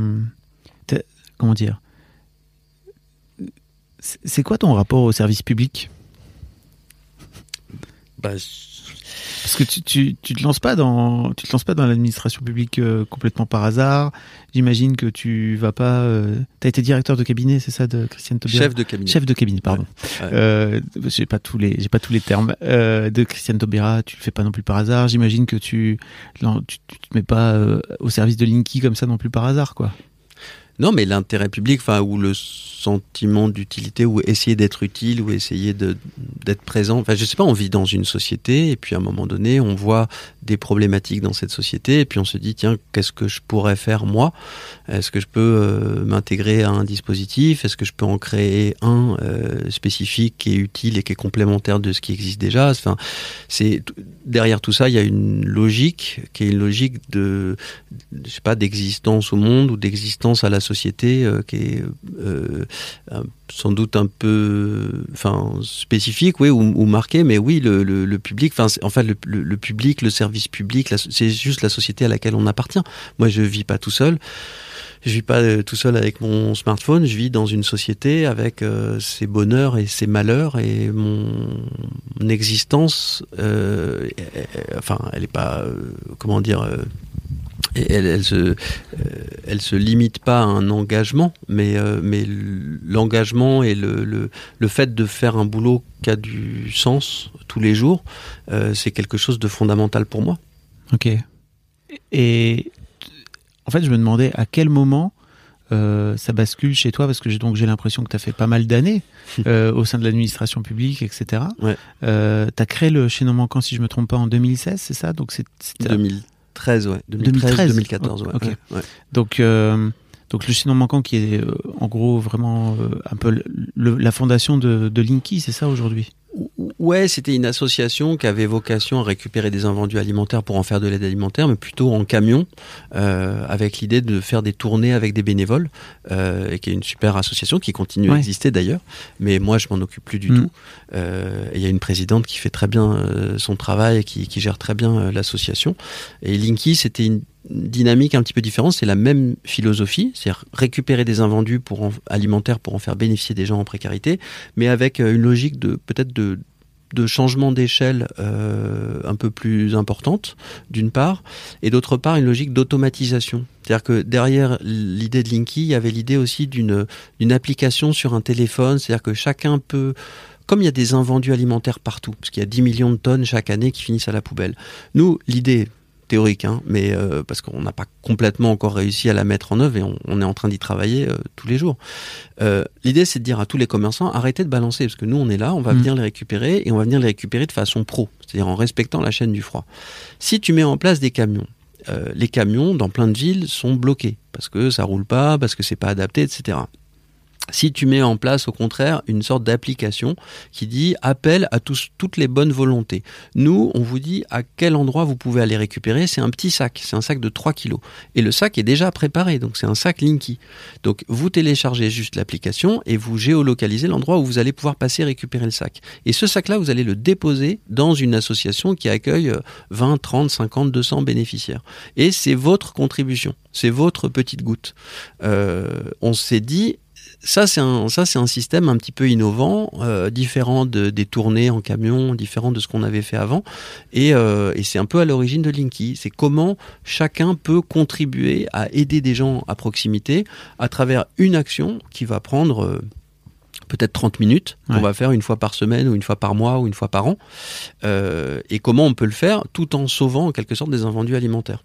Comment dire c'est quoi ton rapport au service public? Bah, Parce que tu, tu, tu te lances pas dans tu te lances pas dans l'administration publique euh, complètement par hasard. J'imagine que tu vas pas. Euh, T'as été directeur de cabinet, c'est ça, de Christiane Taubira chef de cabinet. Chef de cabinet, pardon. Ouais. Euh, j'ai pas tous les, j'ai pas tous les termes. De Christiane Taubira, tu le fais pas non plus par hasard. J'imagine que tu, non, tu, tu te mets pas au service de Linky comme ça non plus par hasard, quoi. Non, mais l'intérêt public, enfin, ou le sentiment d'utilité, ou essayer d'être utile, ou essayer d'être présent. Enfin, je sais pas, on vit dans une société, et puis à un moment donné, on voit des problématiques dans cette société, et puis on se dit, tiens, qu'est-ce que je pourrais faire moi? Est-ce que je peux euh, m'intégrer à un dispositif? Est-ce que je peux en créer un euh, spécifique qui est utile et qui est complémentaire de ce qui existe déjà? Enfin, c'est derrière tout ça, il y a une logique qui est une logique de, je sais pas, d'existence au monde ou d'existence à la société euh, qui est euh, sans doute un peu, enfin, spécifique, oui, ou, ou marqué, mais oui, le, public, enfin, en le, public, le service public, c'est juste la société à laquelle on appartient. Moi, je vis pas tout seul. Je vis pas euh, tout seul avec mon smartphone. Je vis dans une société avec ses bonheurs et ses malheurs et mon, existence. euh, euh, enfin, elle est pas, comment dire. Et elle, elle se, euh, elle se limite pas à un engagement, mais, euh, mais l'engagement et le, le, le, fait de faire un boulot qui a du sens tous les jours, euh, c'est quelque chose de fondamental pour moi. Ok. Et en fait, je me demandais à quel moment euh, ça bascule chez toi parce que j'ai donc j'ai l'impression que tu as fait pas mal d'années euh, au sein de l'administration publique, etc. Ouais. Euh, tu as créé le chaînon manquant, si je me trompe pas, en 2016, c'est ça? Donc c'est 2013, ouais. 2013, 2014, ouais. Okay. ouais. Donc euh, donc le chaînon manquant qui est euh, en gros vraiment euh, un peu le, le, la fondation de, de Linky, c'est ça aujourd'hui? Ouais, c'était une association qui avait vocation à récupérer des invendus alimentaires pour en faire de l'aide alimentaire, mais plutôt en camion, euh, avec l'idée de faire des tournées avec des bénévoles, euh, et qui est une super association qui continue Ouais. à exister d'ailleurs. Mais moi, je m'en occupe plus du Mm. tout. Euh, Il y a une présidente qui fait très bien son travail et qui, qui gère très bien l'association. Et Linky, c'était une dynamique un petit peu différente, c'est la même philosophie, c'est-à-dire récupérer des invendus pour en- alimentaires pour en faire bénéficier des gens en précarité, mais avec euh, une logique de peut-être de de changement d'échelle euh, un peu plus importante, d'une part, et d'autre part une logique d'automatisation. C'est-à-dire que derrière l'idée de Linky, il y avait l'idée aussi d'une d'une application sur un téléphone, c'est-à-dire que chacun peut comme il y a des invendus alimentaires partout, parce qu'il y a 10 millions de tonnes chaque année qui finissent à la poubelle. Nous, l'idée théorique, hein, mais euh, parce qu'on n'a pas complètement encore réussi à la mettre en œuvre et on, on est en train d'y travailler euh, tous les jours. Euh, L'idée, c'est de dire à tous les commerçants arrêtez de balancer, parce que nous, on est là, on va Mm. venir les récupérer et on va venir les récupérer de façon pro, c'est-à-dire en respectant la chaîne du froid. Si tu mets en place des camions, les camions dans plein de villes sont bloqués parce que ça roule pas, parce que c'est pas adapté, etc. Si tu mets en place au contraire une sorte d'application qui dit appel à tous, toutes les bonnes volontés. Nous, on vous dit à quel endroit vous pouvez aller récupérer. C'est un petit sac, c'est un sac de 3 kilos. Et le sac est déjà préparé, donc c'est un sac Linky. Donc vous téléchargez juste l'application et vous géolocalisez l'endroit où vous allez pouvoir passer récupérer le sac. Et ce sac-là, vous allez le déposer dans une association qui accueille euh, 20, 30, 50, 200 bénéficiaires. Et c'est votre contribution, c'est votre petite goutte. Euh, on s'est dit, ça c'est un ça c'est un système un petit peu innovant, euh, différent de, des tournées en camion, différent de ce qu'on avait fait avant, et, euh, et c'est un peu à l'origine de Linky. C'est comment chacun peut contribuer à aider des gens à proximité à travers une action qui va prendre euh, peut-être 30 minutes, Ouais. qu'on va faire une fois par semaine ou une fois par mois ou une fois par an, et comment on peut le faire tout en sauvant en quelque sorte des invendus alimentaires.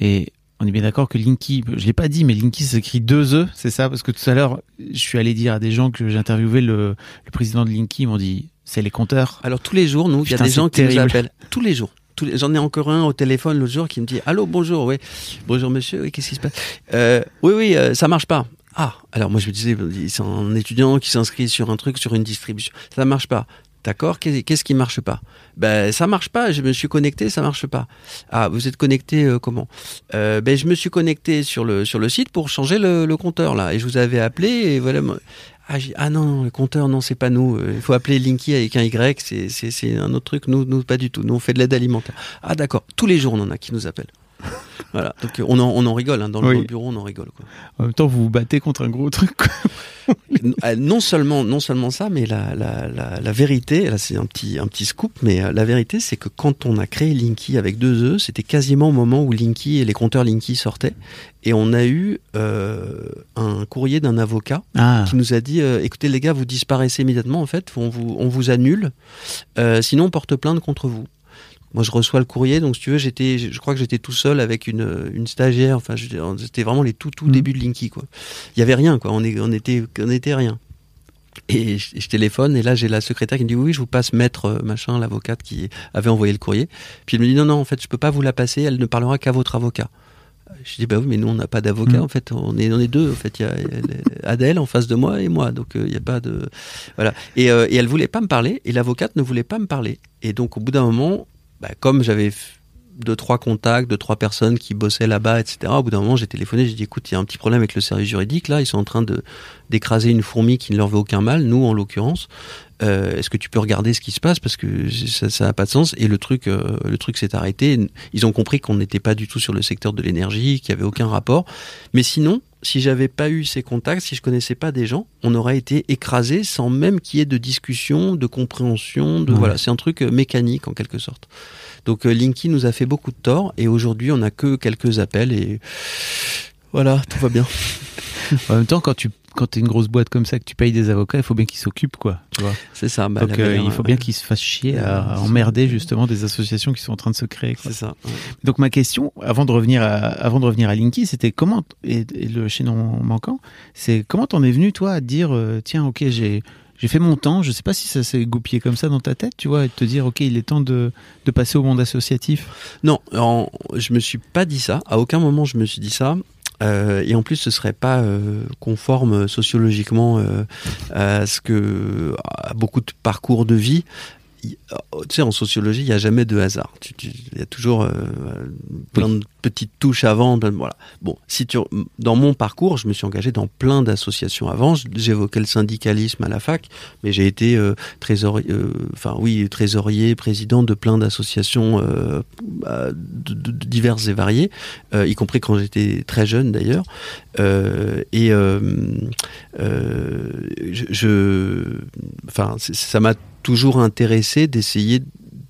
Et on est bien d'accord que Linky, je l'ai pas dit, mais Linky s'écrit deux E, c'est ça? Parce que tout à l'heure, je suis allé dire à des gens que j'ai interviewé le, le président de Linky, ils m'ont dit, c'est les compteurs. Alors tous les jours, nous, il y a des gens qui nous appellent. Tous les jours. Les- J'en ai encore un au téléphone l'autre jour qui me dit Allô, bonjour, oui. Bonjour monsieur, oui, qu'est-ce qui se passe? Euh, Oui, oui, euh, ça marche pas. Ah, alors moi je me disais, c'est un étudiant qui s'inscrit sur un truc, sur une distribution. Ça marche pas. D'accord, qu'est- qu'est-ce qui marche pas? Ben ça marche pas, je me suis connecté, ça marche pas. Ah, vous êtes connecté euh, comment? Euh, Ben je me suis connecté sur le site pour changer le, compteur là et je vous avais appelé et voilà. Ah, ah non, le compteur, non, c'est pas nous. Euh, Il faut appeler Linky avec un Y, c'est un autre truc. Nous, nous, pas du tout. Nous, on fait de l'aide alimentaire. Ah, d'accord. Tous les jours, on en a qui nous appellent. Voilà. Donc, on en, on en rigole. Hein. Dans, le, Oui. dans le bureau, on en rigole. Quoi. En même temps, vous vous battez contre un gros truc. euh, non seulement, non seulement ça, mais la, la, la, la vérité, là, c'est un petit, un petit scoop, mais euh, la vérité, c'est que quand on a créé Linky avec deux E, c'était quasiment au moment où Linky et les compteurs Linky sortaient. Et on a eu euh, un courrier d'un avocat Ah, qui nous a dit euh, écoutez les gars vous disparaissez immédiatement en fait on vous on vous annule euh, sinon on porte plainte contre vous moi je reçois le courrier donc si tu veux j'étais je crois que j'étais tout seul avec une une stagiaire. Enfin c'était vraiment les tout tout Mhm. débuts de Linky quoi. Il y avait rien quoi. On est on était on était rien. Et je, je téléphone et là j'ai la secrétaire qui me dit oui, oui je vous passe maître euh, machin l'avocate qui avait envoyé le courrier. Puis elle me dit non non en fait je peux pas vous la passer elle ne parlera qu'à votre avocat. Je dis bah oui mais nous on n'a pas d'avocat Mhm. en fait. On est on est deux en fait. Il y a Adèle en face de moi et moi. Donc euh, il y a pas de voilà. Et, euh, et elle voulait pas me parler et l'avocate ne voulait pas me parler. Et donc au bout d'un moment bah, comme j'avais deux trois contacts deux trois personnes qui bossaient là-bas etc au bout d'un moment j'ai téléphoné j'ai dit écoute il y a un petit problème avec le service juridique là ils sont en train d'écraser une fourmi qui ne leur veut aucun mal nous en l'occurrence. Euh, est-ce que tu peux regarder ce qui se passe? Parce que ça n'a pas de sens. Et le truc euh, le truc s'est arrêté. Ils ont compris qu'on n'était pas du tout sur le secteur de l'énergie qu'il y avait aucun rapport. Mais sinon si j'avais pas eu ces contacts si je connaissais pas des gens on aurait été écrasé sans même qu'il y ait de discussion de compréhension de Ouais. voilà c'est un truc euh, mécanique en quelque sorte Donc euh, Linky nous a fait beaucoup de tort et aujourd'hui on n'a que quelques appels et voilà, tout va bien. en même temps, quand tu quand t'es une grosse boîte comme ça que tu payes des avocats, il faut bien qu'ils s'occupent, quoi. Tu vois. C'est ça. Bah, Donc euh, il faut bien qu'ils se fassent chier à, emmerder justement des associations qui sont en train de se créer. C'est ça. Donc ma question, avant de revenir à, avant de revenir à Linky, c'était comment et, le chaînon manquant, c'est comment t'en es venu toi à te dire euh, tiens ok j'ai j'ai fait mon temps, je sais pas si ça s'est goupillé comme ça dans ta tête, tu vois, et te dire, ok, il est temps de, de passer au monde associatif? Non, je me suis pas dit ça. À aucun moment je me suis dit ça. Euh, et en plus, ce serait pas euh, conforme sociologiquement euh, à ce que à beaucoup de parcours de vie. Oh, tu sais, en sociologie, il n'y a jamais de hasard. Il y a toujours euh, plein de petites touches avant. voilà. Bon, si tu, dans mon parcours, je me suis engagé dans plein d'associations avant. J'évoquais le syndicalisme à la fac, mais j'ai été euh, trésorier, euh, enfin oui, trésorier, président de plein d'associations bah, diverses et variées, y compris quand j'étais très jeune d'ailleurs. et je, enfin, ça m'a toujours intéressé d'essayer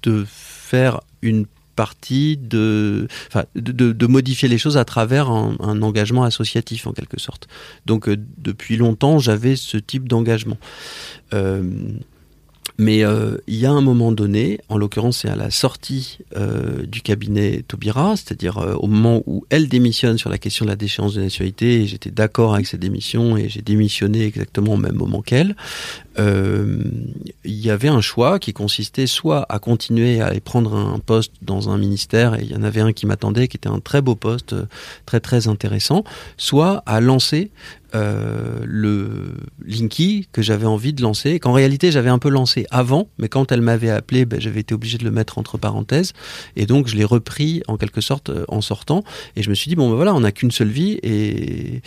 de faire une partie de, de, modifier les choses à travers un, un, engagement associatif en quelque sorte. Donc euh, depuis longtemps j'avais ce type d'engagement. Euh, mais euh, il y a un moment donné, en l'occurrence c'est à la sortie euh, du cabinet Taubira, c'est-à-dire euh, au moment où elle démissionne sur la question de la déchéance de nationalité, et j'étais d'accord avec cette démission et j'ai démissionné exactement au même moment qu'elle, il y avait un choix qui consistait soit à continuer à aller prendre un poste dans un ministère, et il y en avait un qui m'attendait, qui était un très beau poste, très très intéressant, soit à lancer euh, le Linky que j'avais envie de lancer, qu'en réalité j'avais un peu lancé avant, mais quand elle m'avait appelé, ben, j'avais été obligé de le mettre entre parenthèses, et donc je l'ai repris en quelque sorte euh, en sortant, et je me suis dit, bon ben voilà, on n'a qu'une seule vie, et,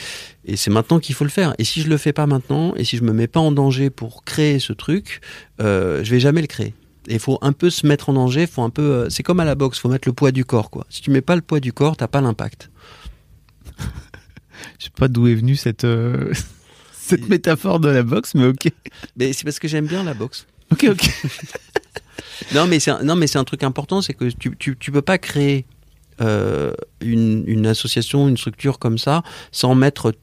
c'est maintenant qu'il faut le faire. Et si je le fais pas maintenant, et si je me mets pas en danger pour créer ce truc, euh, je vais jamais le créer. Il faut un peu se mettre en danger, faut un peu, euh, c'est comme à la boxe, faut mettre le poids du corps, quoi. Si tu mets pas le poids du corps, t'as pas l'impact. Je sais pas d'où est venue cette, euh, cette métaphore de la boxe, mais ok. Mais c'est parce que j'aime bien la boxe. Ok, ok. non, mais c'est un, non, mais c'est un truc important, c'est que tu, tu, tu peux pas créer euh, une, une, association, une structure comme ça, sans mettre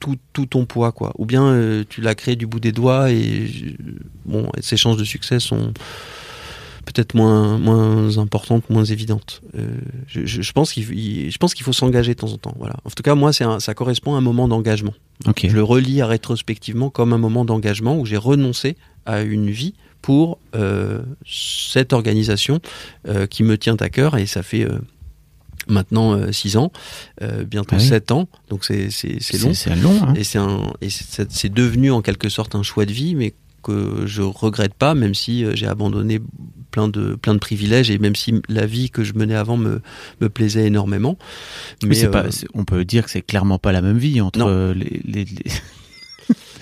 tout, tout ton poids, quoi. Ou bien euh, tu l'as créé du bout des doigts et bon, ses chances de succès sont peut-être moins moins importante, moins évidente. Euh, je, je, pense qu'il je pense qu'il faut s'engager de temps en temps. Voilà. En tout cas, moi, c'est ça correspond à un moment d'engagement. Okay. Je le relis à rétrospectivement comme un moment d'engagement où j'ai renoncé à une vie pour euh, cette organisation euh, qui me tient à cœur et ça fait maintenant 6 ans, bientôt Ah oui. 7 ans, donc c'est c'est c'est long. C'est long. Hein. Et c'est un et c'est c'est devenu en quelque sorte un choix de vie, mais que je regrette pas, même si j'ai abandonné plein de plein de privilèges et même si la vie que je menais avant me me plaisait énormément. Mais, euh, pas, on peut dire que c'est clairement pas la même vie entre Non. euh, les. les, les-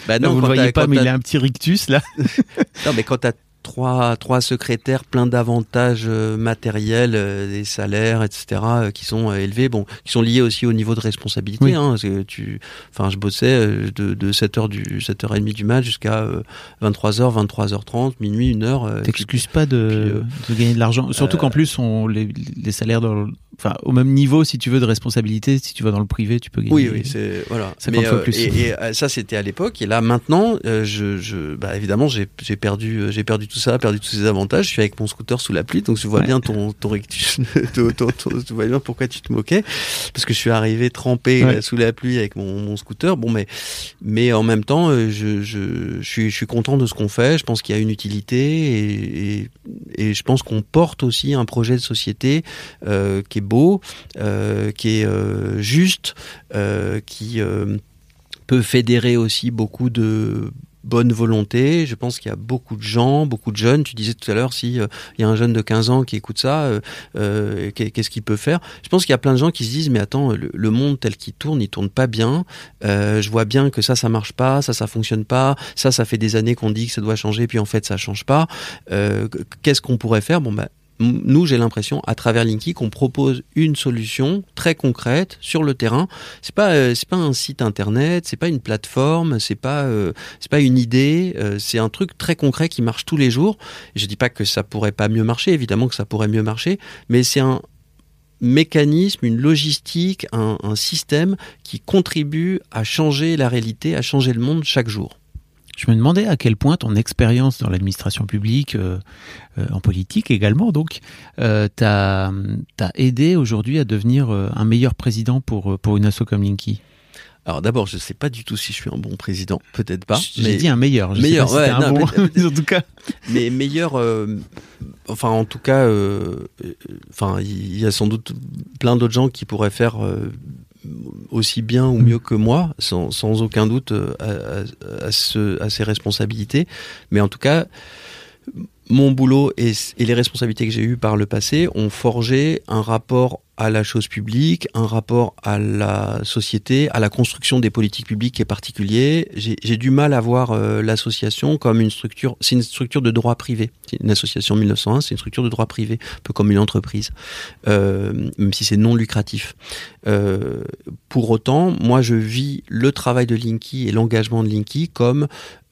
bah non, vous le quand voyez pas, mais il a un petit rictus là. Non, mais quand t'as trois, trois secrétaires, plein d'avantages euh, matériels, euh, des salaires, etc., euh, qui sont élevés, bon, qui sont liés aussi au niveau de responsabilité. Oui. Hein, parce que tu, enfin, je bossais de, de 7h du 7h30 du match jusqu'à euh, 23h, 23h30, minuit, 1h. Euh, T'excuses pas de, de gagner de l'argent. Surtout qu'en plus, on, les, les salaires dans le- enfin, au même niveau, si tu veux, de responsabilité, si tu vas dans le privé, tu peux gagner. Oui, oui, c'est voilà. 50 Mais, fois euh, plus. Et, et, ça, c'était à l'époque. Et là, maintenant, euh, je, je, bah, évidemment, j'ai perdu, j'ai perdu tout ça, perdu tous ces avantages. Je suis avec mon scooter sous la pluie, donc je vois Ouais. bien ton, ton rectus. ton- ton- ton- tu vois bien pourquoi tu te moquais, parce que je suis arrivé trempé Ouais. euh, sous la pluie avec mon, mon scooter. Bon, mais, mais en même temps, euh, je, je, je suis, je suis content de ce qu'on fait. Je pense qu'il y a une utilité et, et, et je pense qu'on porte aussi un projet de société euh, qui est beau, euh, qui est euh, juste, qui peut fédérer aussi beaucoup de bonne volonté. Je pense qu'il y a beaucoup de gens, beaucoup de jeunes. Tu disais tout à l'heure, si euh, il y a un jeune de 15 ans qui écoute ça, euh, euh, qu'est- qu'est-ce qu'il peut faire? Je pense qu'il y a plein de gens qui se disent, mais attends, le, monde tel qu'il tourne, il tourne pas bien. Je vois bien que ça, ça marche pas, ça, ça fonctionne pas. Ça, ça fait des années qu'on dit que ça doit changer, puis en fait, ça change pas. Qu'est-ce qu'on pourrait faire? Bon, bah, nous, j'ai l'impression, à travers Linky, qu'on propose une solution très concrète sur le terrain. C'est pas, euh, c'est pas un site internet, c'est pas une plateforme, c'est pas, euh, c'est pas une idée. Euh, c'est un truc très concret qui marche tous les jours. Je dis pas que ça pourrait pas mieux marcher, évidemment que ça pourrait mieux marcher, mais c'est un mécanisme, une logistique, un, un système qui contribue à changer la réalité, à changer le monde chaque jour. Je me demandais à quel point ton expérience dans l'administration publique, euh, euh, en politique également, donc, euh, t'a aidé aujourd'hui à devenir un meilleur président pour, pour une asso comme Linky? Alors d'abord, je sais pas du tout si je suis un bon président, peut-être pas. J'ai dit un meilleur. Je Meilleur, sais pas si ouais, t'es un non, bon, mais en tout cas. mais meilleur euh, enfin en tout cas euh, enfin il y a sans doute plein d'autres gens qui pourraient faire euh, aussi bien ou mieux que moi sans, sans aucun doute euh, à, à- à ce, à ces responsabilités. Mais en tout cas mon boulot et, et les responsabilités que j'ai eues par le passé ont forgé un rapport à la chose publique, un rapport à la société, à la construction des politiques publiques qui est particulier. J'ai du mal à voir euh, l'association comme une structure, c'est une structure de droit privé. Une association 1901, c'est une structure de droit privé, un peu comme une entreprise, euh, même si c'est non lucratif. Euh, pour autant, moi je vis le travail de Linky et l'engagement de Linky comme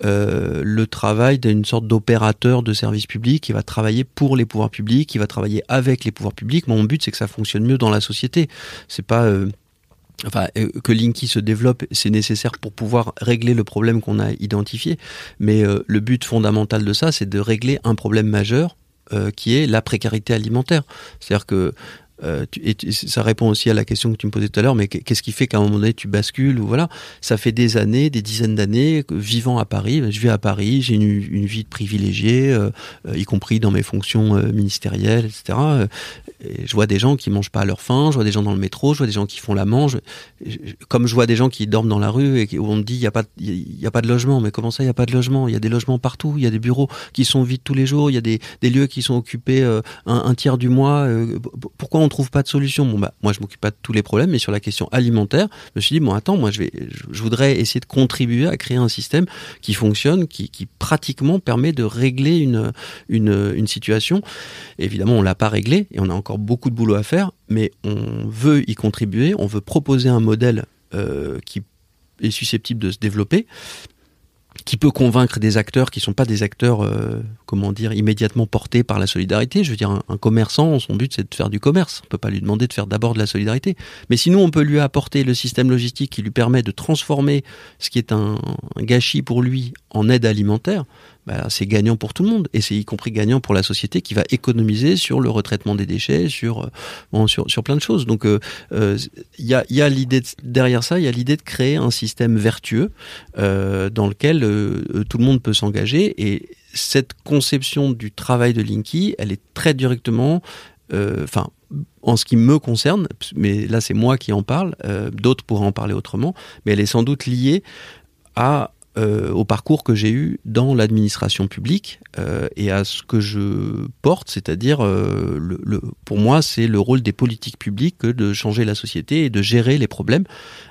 euh, le travail d'une sorte d'opérateur de service public qui va travailler pour les pouvoirs publics, qui va travailler avec les pouvoirs publics. Mon but, c'est que ça fonctionne mieux dans la société. C'est pas euh, Enfin, euh, que Linky se développe, c'est nécessaire pour pouvoir régler le problème qu'on a identifié. Mais le but fondamental de ça, c'est de régler un problème majeur qui est la précarité alimentaire. C'est-à-dire que euh, et ça répond aussi à la question que tu me posais tout à l'heure, mais qu'est-ce qui fait qu'à un moment donné tu bascules ou voilà Ça fait des années, des dizaines d'années, vivant à Paris, je vis à Paris, j'ai une, une vie de privilégié, euh, euh, y compris dans mes fonctions ministérielles, etc. Et je vois des gens qui mangent pas à leur faim, je vois des gens dans le métro, je vois des gens qui font la mange, comme je vois des gens qui dorment dans la rue et où on me dit il y a pas il y a pas de logement, mais comment ça il y a pas de logement? Il y a des logements partout, il y a des bureaux qui sont vides tous les jours, il y a des, des lieux qui sont occupés un, un tiers du mois. pourquoi on trouve pas de solution. Bon bah moi je m'occupe pas de tous les problèmes, mais sur la question alimentaire, je me suis dit bon attends moi je vais je, voudrais essayer de contribuer à créer un système qui fonctionne, qui, pratiquement permet de régler une une, une situation. Évidemment on l'a pas réglé et on a encore beaucoup de boulot à faire, mais on veut y contribuer, on veut proposer un modèle euh, qui est susceptible de se développer qui peut convaincre des acteurs qui sont pas des acteurs, euh, comment dire, immédiatement portés par la solidarité. Je veux dire, un, commerçant, son but c'est de faire du commerce. On peut pas lui demander de faire d'abord de la solidarité. Mais sinon, on peut lui apporter le système logistique qui lui permet de transformer ce qui est un gâchis pour lui en aide alimentaire. Bah, c'est gagnant pour tout le monde et c'est y compris gagnant pour la société qui va économiser sur le retraitement des déchets, sur euh, bon, sur, sur plein de choses. Donc euh, euh, il y a, il y a l'idée de- derrière ça, il y a l'idée de créer un système vertueux euh, dans lequel euh, euh, tout le monde peut s'engager et cette conception du travail de Linky, elle est très directement, euh, enfin, en ce qui me concerne, mais là c'est moi qui en parle, euh, d'autres pourraient en parler autrement, mais elle est sans doute liée à euh, au parcours que j'ai eu dans l'administration publique euh, et à ce que je porte, c'est-à-dire euh, le, le- pour moi c'est le rôle des politiques publiques que de changer la société et de gérer les problèmes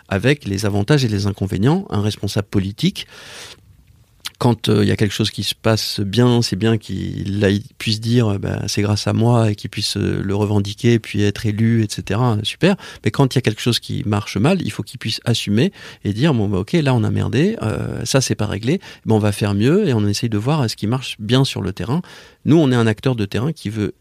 avec les avantages et les inconvénients. Un responsable politique, quand euh, il y a quelque chose qui se passe bien, c'est bien qu'il puisse dire euh, bah, c'est grâce à moi et qu'il puisse euh, le revendiquer puis être élu, etc. Super. Mais quand il y a quelque chose qui marche mal, il faut qu'il puisse assumer et dire bon bah ok là on a merdé, ça c'est pas réglé, on va faire mieux et on essaye de voir ce qui marche bien sur le terrain. Nous on est un acteur de terrain qui veut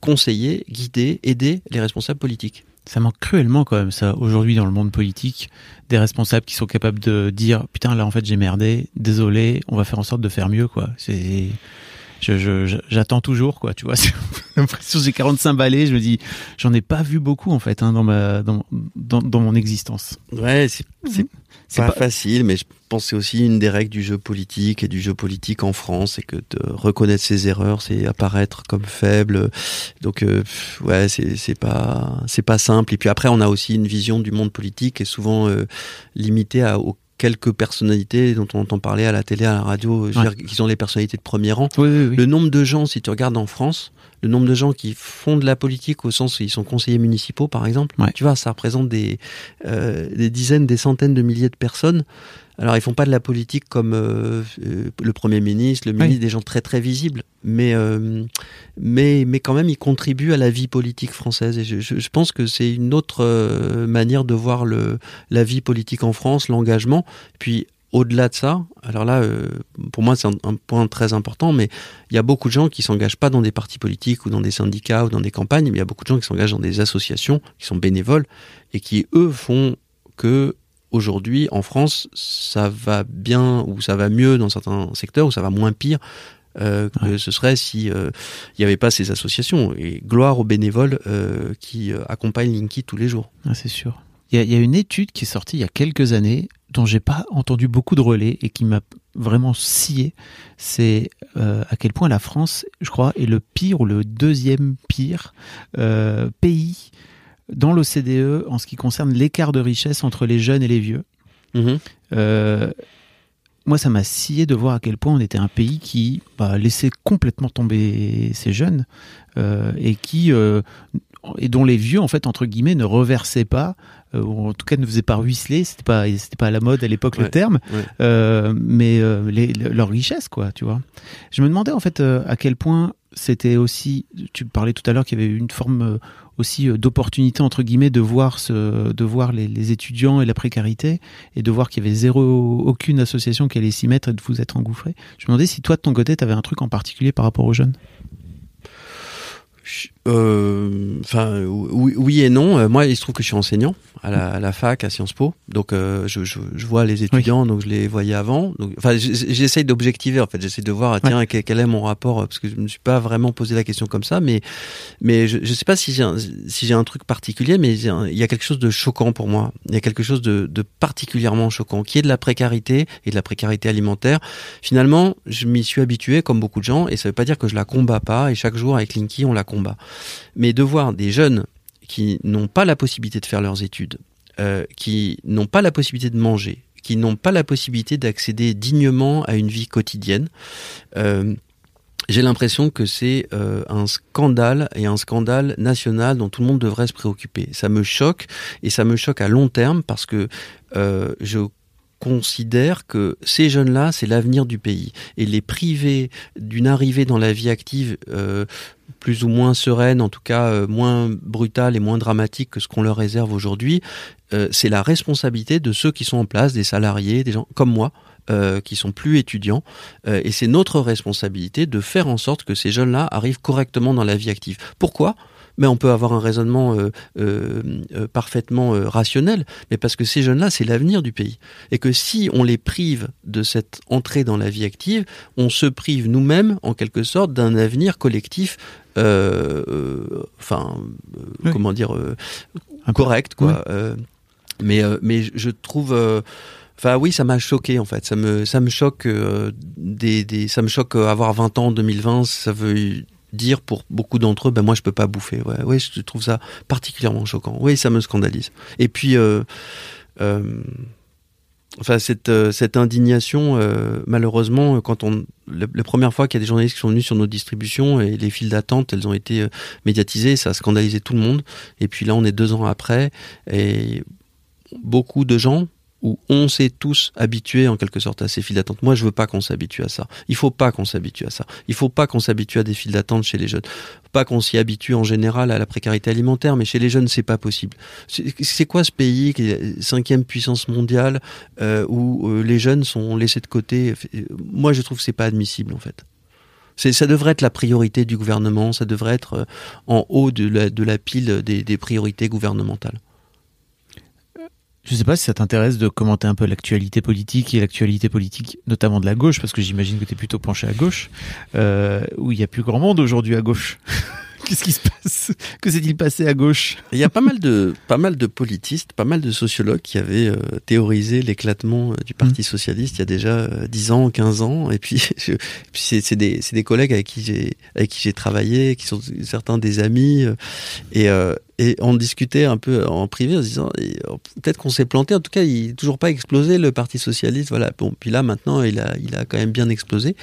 conseiller, guider, aider les responsables politiques. Ça manque cruellement quand même ça aujourd'hui dans le monde politique des responsables qui sont capables de dire putain là en fait j'ai merdé désolé on va faire en sorte de faire mieux quoi. C'est j'attends toujours quoi tu vois j'ai l'impression j'ai 45 balais je me dis j'en ai pas vu beaucoup en fait hein, dans ma dans, dans, dans mon existence Ouais, c'est c'est C'est pas, pas- facile, mais je pense c'est aussi une des règles du jeu politique et du jeu politique en France, c'est que de reconnaître ses erreurs, c'est apparaître comme faible. Donc euh, ouais, c'est pas c'est pas simple. Et puis après, on a aussi une vision du monde politique qui est souvent euh, limitée à aux quelques personnalités dont on entend parler à la télé, à la radio, Ouais. qui sont les personnalités de premier rang. oui oui, oui. Le nombre de gens, si tu regardes en France, le nombre de gens qui font de la politique au sens où ils sont conseillers municipaux, par exemple, Ouais. tu vois, ça représente des, euh, des dizaines, des centaines de milliers de personnes. Alors, ils font pas de la politique comme euh, euh, le Premier ministre, le ministre, Oui. des gens très très visibles, mais, euh, mais, mais quand même, ils contribuent à la vie politique française. Et je, je, je pense que c'est une autre manière de voir le, la vie politique en France, l'engagement. Puis, au-delà de ça, alors là, euh, pour moi, c'est un, un point très important, mais il y a beaucoup de gens qui s'engagent pas dans des partis politiques ou dans des syndicats ou dans des campagnes, mais il y a beaucoup de gens qui s'engagent dans des associations, qui sont bénévoles et qui, eux, font que aujourd'hui, en France, ça va bien ou ça va mieux dans certains secteurs ou ça va moins pire euh, que ce serait si euh, n'y avait pas ces associations. Et gloire aux bénévoles euh, qui euh, accompagnent Linky tous les jours. Ah, c'est sûr. Il y, a, il y a une étude qui est sortie il y a quelques années dont j'ai pas entendu beaucoup de relais et qui m'a vraiment scié. C'est euh, à quel point la France, je crois, est le pire ou le deuxième pire euh, pays dans l'OCDE en ce qui concerne l'écart de richesse entre les jeunes et les vieux. Euh, moi, ça m'a scié de voir à quel point on était un pays qui bah, laissait complètement tomber ses jeunes euh, et qui euh, et dont les vieux, en fait, entre guillemets, ne reversaient pas, euh, ou en tout cas ne faisaient pas ruisseler. C'était pas, c'était pas à la mode à l'époque le terme, ouais. euh, mais euh, les, leur richesse, quoi, tu vois. Je me demandais en fait à quel point c'était aussi. Tu parlais tout à l'heure qu'il y avait une forme aussi d'opportunité entre guillemets de voir ce, de voir les, les étudiants et la précarité et de voir qu'il y avait zéro aucune association qui allait s'y mettre et de vous être engouffré. Je me demandais si toi de ton côté tu avais un truc en particulier par rapport aux jeunes. Euh, Enfin, oui, oui et non. Euh, Moi, il se trouve que je suis enseignant à la, à la fac, à Sciences Po. Donc, euh, je, je, je vois les étudiants, donc je les voyais avant. Enfin, j'essaye d'objectiver, en fait. J'essaie de voir, ah, tiens, quel, quel est mon rapport, parce que je me suis pas vraiment posé la question comme ça, mais, mais je, je sais pas si j'ai un, si j'ai un truc particulier, mais il y a quelque chose de choquant pour moi. Il y a quelque chose de, de particulièrement choquant, qui est de la précarité et de la précarité alimentaire. Finalement, je m'y suis habitué, comme beaucoup de gens, et ça veut pas dire que je la combats pas, et chaque jour, avec Linky, on la combat. Mais de voir des jeunes qui n'ont pas la possibilité de faire leurs études, euh, qui n'ont pas la possibilité de manger, qui n'ont pas la possibilité d'accéder dignement à une vie quotidienne, euh, j'ai l'impression que c'est euh, un scandale et un scandale national dont tout le monde devrait se préoccuper. Ça me choque et ça me choque à long terme parce que je considère que ces jeunes-là, c'est l'avenir du pays. Et les priver d'une arrivée dans la vie active euh, plus ou moins sereine, en tout cas euh, moins brutale et moins dramatique que ce qu'on leur réserve aujourd'hui, euh, c'est la responsabilité de ceux qui sont en place, des salariés, des gens comme moi, euh, qui sont plus étudiants. Euh, et c'est notre responsabilité de faire en sorte que ces jeunes-là arrivent correctement dans la vie active. Pourquoi? Mais on peut avoir un raisonnement euh, euh, euh, parfaitement rationnel, mais parce que ces jeunes-là, c'est l'avenir du pays. Et que si on les prive de cette entrée dans la vie active, on se prive nous-mêmes, en quelque sorte, d'un avenir collectif, euh, euh, enfin, euh, Oui. comment dire, correct, quoi. Mais, mais je trouve... Enfin oui, ça m'a choqué en fait. Ça me ça me choque des, des ça me choque avoir 20 ans en 2020. Ça veut dire pour beaucoup d'entre eux, ben moi je peux pas bouffer. Ouais, ouais, je trouve ça particulièrement choquant. Oui, ça me scandalise. Et puis, euh, euh, enfin cette euh, cette indignation, malheureusement, quand on la, première fois qu'il y a des journalistes qui sont venus sur nos distributions et les files d'attente, elles ont été médiatisées, ça a scandalisé tout le monde. Et puis là, on est deux ans après et beaucoup de gens où on s'est tous habitués en quelque sorte à ces files d'attente. Moi, je veux pas qu'on s'habitue à ça. Il faut pas qu'on s'habitue à ça. Il faut pas qu'on s'habitue à des files d'attente chez les jeunes. Pas qu'on s'y habitue en général à la précarité alimentaire, mais chez les jeunes, c'est pas possible. C'est quoi ce pays cinquième puissance mondiale euh, où euh, les jeunes sont laissés de côté? Moi, je trouve que c'est pas admissible en fait. Ça devrait être la priorité du gouvernement, ça devrait être euh, en haut de la, pile des priorités gouvernementales. Je sais pas si ça t'intéresse de commenter un peu l'actualité politique et l'actualité politique notamment de la gauche, parce que j'imagine que tu es plutôt penché à gauche, euh, où il y a plus grand monde aujourd'hui à gauche. Qu'est-ce qui se passe? Que s'est-il passé à gauche? Il y a pas mal de pas mal de politistes, pas mal de sociologues qui avaient euh, théorisé l'éclatement euh, du Parti socialiste il y a déjà euh, 10 ans, 15 ans. Et puis, c'est, des c'est des collègues avec qui j'ai avec qui j'ai travaillé, qui sont certains des amis. et, euh, et on discutait un peu en privé en se disant peut-être qu'on s'est planté. En tout cas, il n'a toujours pas explosé le Parti socialiste. Voilà. Bon, puis là maintenant, il a, il a quand même bien explosé.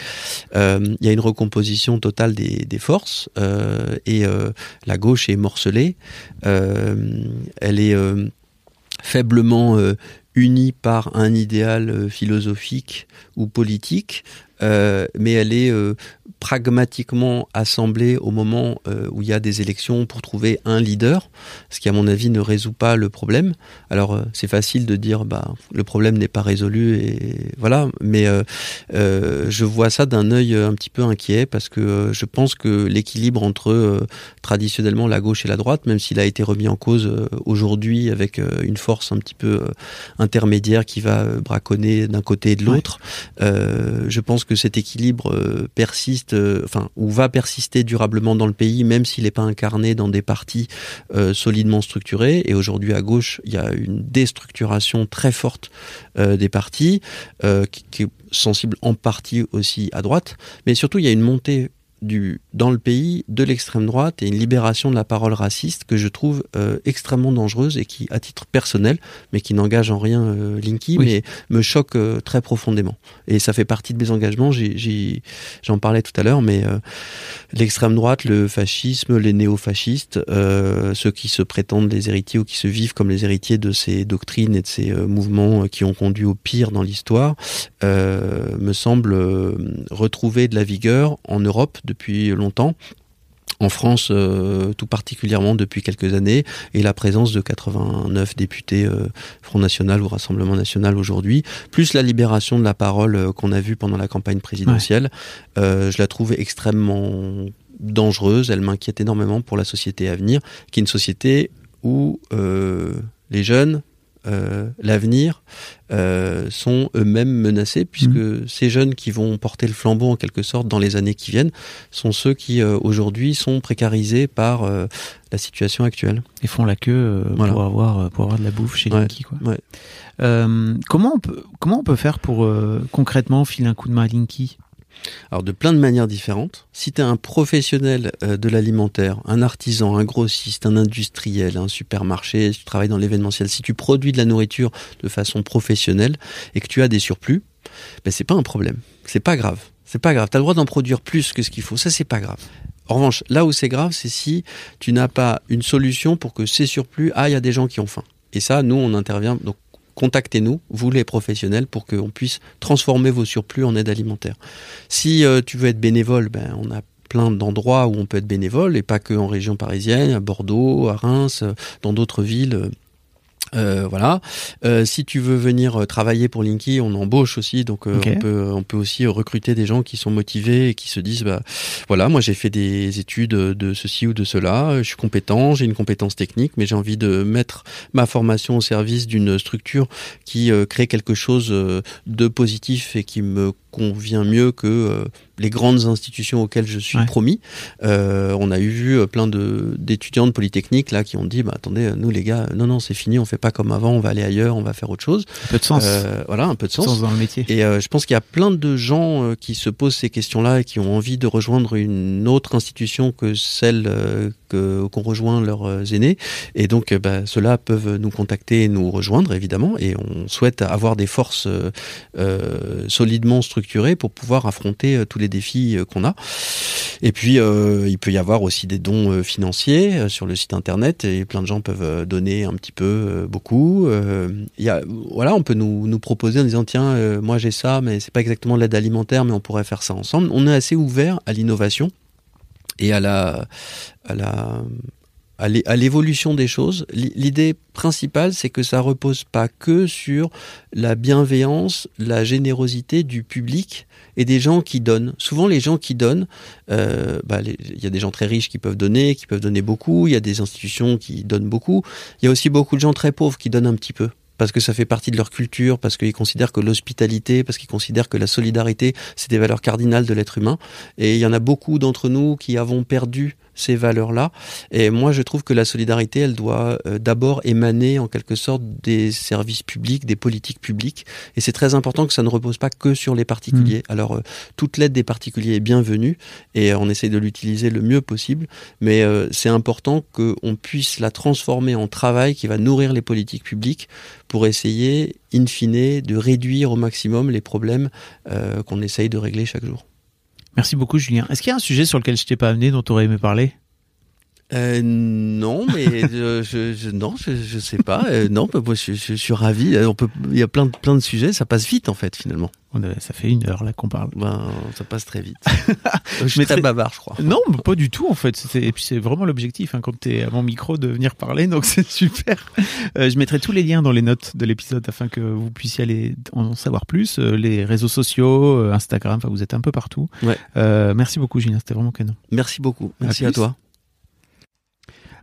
il y a une recomposition totale des, des forces et la gauche est morcelée. elle est faiblement unie par un idéal philosophique ou politique, mais elle est pragmatiquement assemblée au moment euh, où il y a des élections pour trouver un leader, ce qui à mon avis ne résout pas le problème. Alors euh, c'est facile de dire bah le problème n'est pas résolu et voilà, mais euh, je vois ça d'un œil un petit peu inquiet parce que je pense que l'équilibre entre traditionnellement la gauche et la droite, même s'il a été remis en cause aujourd'hui avec une force un petit peu intermédiaire qui va braconner d'un côté et de l'autre, je pense que cet équilibre persiste euh, enfin, ou va persister durablement dans le pays, même s'il n'est pas incarné dans des partis euh, solidement structurés. Et aujourd'hui, à gauche, il y a une déstructuration très forte euh, des partis, qui, qui, est sensible en partie aussi à droite. Mais surtout, il y a une montée du, dans le pays de l'extrême droite et une libération de la parole raciste que je trouve euh, extrêmement dangereuse et qui, à titre personnel, mais qui n'engage en rien euh, Linky, mais me choque euh, très profondément. Et ça fait partie de mes engagements. J'en parlais tout à l'heure, mais l'extrême droite, le fascisme, les néo-fascistes, ceux qui se prétendent les héritiers ou qui se vivent comme les héritiers de ces doctrines et de ces mouvements qui ont conduit au pire dans l'histoire, me semblent retrouver de la vigueur en Europe depuis longtemps. En France euh, tout particulièrement depuis quelques années et la présence de 89 députés euh, Front National ou Rassemblement National aujourd'hui, plus la libération de la parole euh, qu'on a vue pendant la campagne présidentielle, je la trouve extrêmement dangereuse, elle m'inquiète énormément pour la société à venir, qui est une société où les jeunes euh, l'avenir euh, sont eux-mêmes menacés puisque mmh. ces jeunes qui vont porter le flambeau en quelque sorte dans les années qui viennent sont ceux qui euh, aujourd'hui sont précarisés par la situation actuelle et font la queue pour avoir pour avoir de la bouffe chez ouais, Linky quoi. comment on peut comment on peut faire pour concrètement filer un coup de main à Linky? Alors de plein de manières différentes. Si tu es un professionnel euh, de l'alimentaire, un artisan, un grossiste, un industriel, un supermarché, si tu travailles dans l'événementiel, si tu produis de la nourriture de façon professionnelle et que tu as des surplus, ben c'est pas un problème. C'est pas grave. C'est pas grave. Tu as le droit d'en produire plus que ce qu'il faut. Ça, c'est pas grave. En revanche, là où c'est grave, c'est si tu n'as pas une solution pour que ces surplus aillent à des gens qui ont faim. Et ça, nous, on intervient. Donc, contactez-nous, vous les professionnels, pour qu'on puisse transformer vos surplus en aide alimentaire. Si euh, tu veux être bénévole, ben, on a plein d'endroits où on peut être bénévole, et pas que en région parisienne, à Bordeaux, à Reims, dans d'autres villes euh, voilà. Euh, si tu veux venir euh, travailler pour Linky, on embauche aussi, donc on peut on peut aussi recruter des gens qui sont motivés et qui se disent bah voilà, moi j'ai fait des études de ceci ou de cela, je suis compétent, j'ai une compétence technique, mais j'ai envie de mettre ma formation au service d'une structure qui crée quelque chose de positif et qui me convient mieux que les grandes institutions auxquelles je suis promis. Euh, on a eu vu euh, plein de d'étudiants de Polytechnique là qui ont dit bah attendez nous les gars non non c'est fini on fait pas comme avant on va aller ailleurs on va faire autre chose. Un peu de sens. Euh, voilà un peu de sens. dans le métier. Et euh, je pense qu'il y a plein de gens euh, qui se posent ces questions là et qui ont envie de rejoindre une autre institution que celle euh, qu'on rejoint leurs aînés et donc bah, ceux-là peuvent nous contacter et nous rejoindre évidemment et on souhaite avoir des forces solidement structurées pour pouvoir affronter tous les défis euh, qu'on a. Et puis, euh, il peut y avoir aussi des dons euh, financiers sur le site internet et plein de gens peuvent donner un petit peu, beaucoup. Voilà, on peut nous, nous proposer en disant tiens, moi j'ai ça, mais c'est pas exactement l'aide alimentaire, mais on pourrait faire ça ensemble. On est assez ouvert à l'innovation et à la, à la, à l'évolution des choses. L'idée principale, c'est que ça repose pas que sur la bienveillance, la générosité du public et des gens qui donnent. Souvent, les gens qui donnent, euh, bah, il y a des gens très riches qui peuvent donner, qui peuvent donner beaucoup. Il y a des institutions qui donnent beaucoup. Il y a aussi beaucoup de gens très pauvres qui donnent un petit peu parce que ça fait partie de leur culture, parce qu'ils considèrent que l'hospitalité, parce qu'ils considèrent que la solidarité, c'est des valeurs cardinales de l'être humain. Et il y en a beaucoup d'entre nous qui avons perdu ces valeurs-là. Et moi, je trouve que la solidarité, elle doit euh, d'abord émaner en quelque sorte des services publics, des politiques publiques. Et c'est très important que ça ne repose pas que sur les particuliers. Mmh. Alors, euh, toute l'aide des particuliers est bienvenue et on essaie de l'utiliser le mieux possible. Mais c'est important qu'on puisse la transformer en travail qui va nourrir les politiques publiques pour essayer, in fine, de réduire au maximum les problèmes qu'on essaye de régler chaque jour. Merci beaucoup, Julien. Est-ce qu'il y a un sujet sur lequel je t'ai pas amené dont tu aurais aimé parler? Euh, non, mais je, je, non, je, je sais pas. Euh, non, moi, je, je, suis ravi. Euh, on peut, il y a plein de plein de sujets. Ça passe vite en fait finalement. ça fait une heure là qu'on parle. Ben, ça passe très vite. je suis très bavard, je crois. Non, pas du tout en fait. Et puis c'est vraiment l'objectif hein, quand tu es à mon micro de venir parler, donc c'est super. Euh, je mettrai tous les liens dans les notes de l'épisode afin que vous puissiez aller en savoir plus. Euh, les réseaux sociaux, euh, Instagram, enfin vous êtes un peu partout. Ouais. merci beaucoup, Julien. C'était vraiment canon. Merci beaucoup. Merci à toi.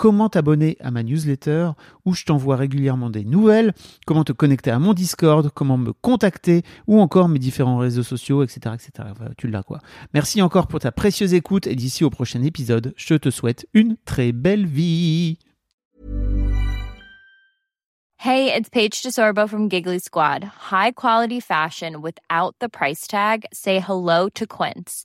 comment t'abonner à ma newsletter où je t'envoie régulièrement des nouvelles, comment te connecter à mon Discord, comment me contacter ou encore mes différents réseaux sociaux, etc. etc. tu l'as quoi. Merci encore pour ta précieuse écoute et d'ici au prochain épisode, je te souhaite une très belle vie. Hey, it's Paige DeSorbo from Giggly Squad. High quality fashion without the price tag. Say hello to Quince.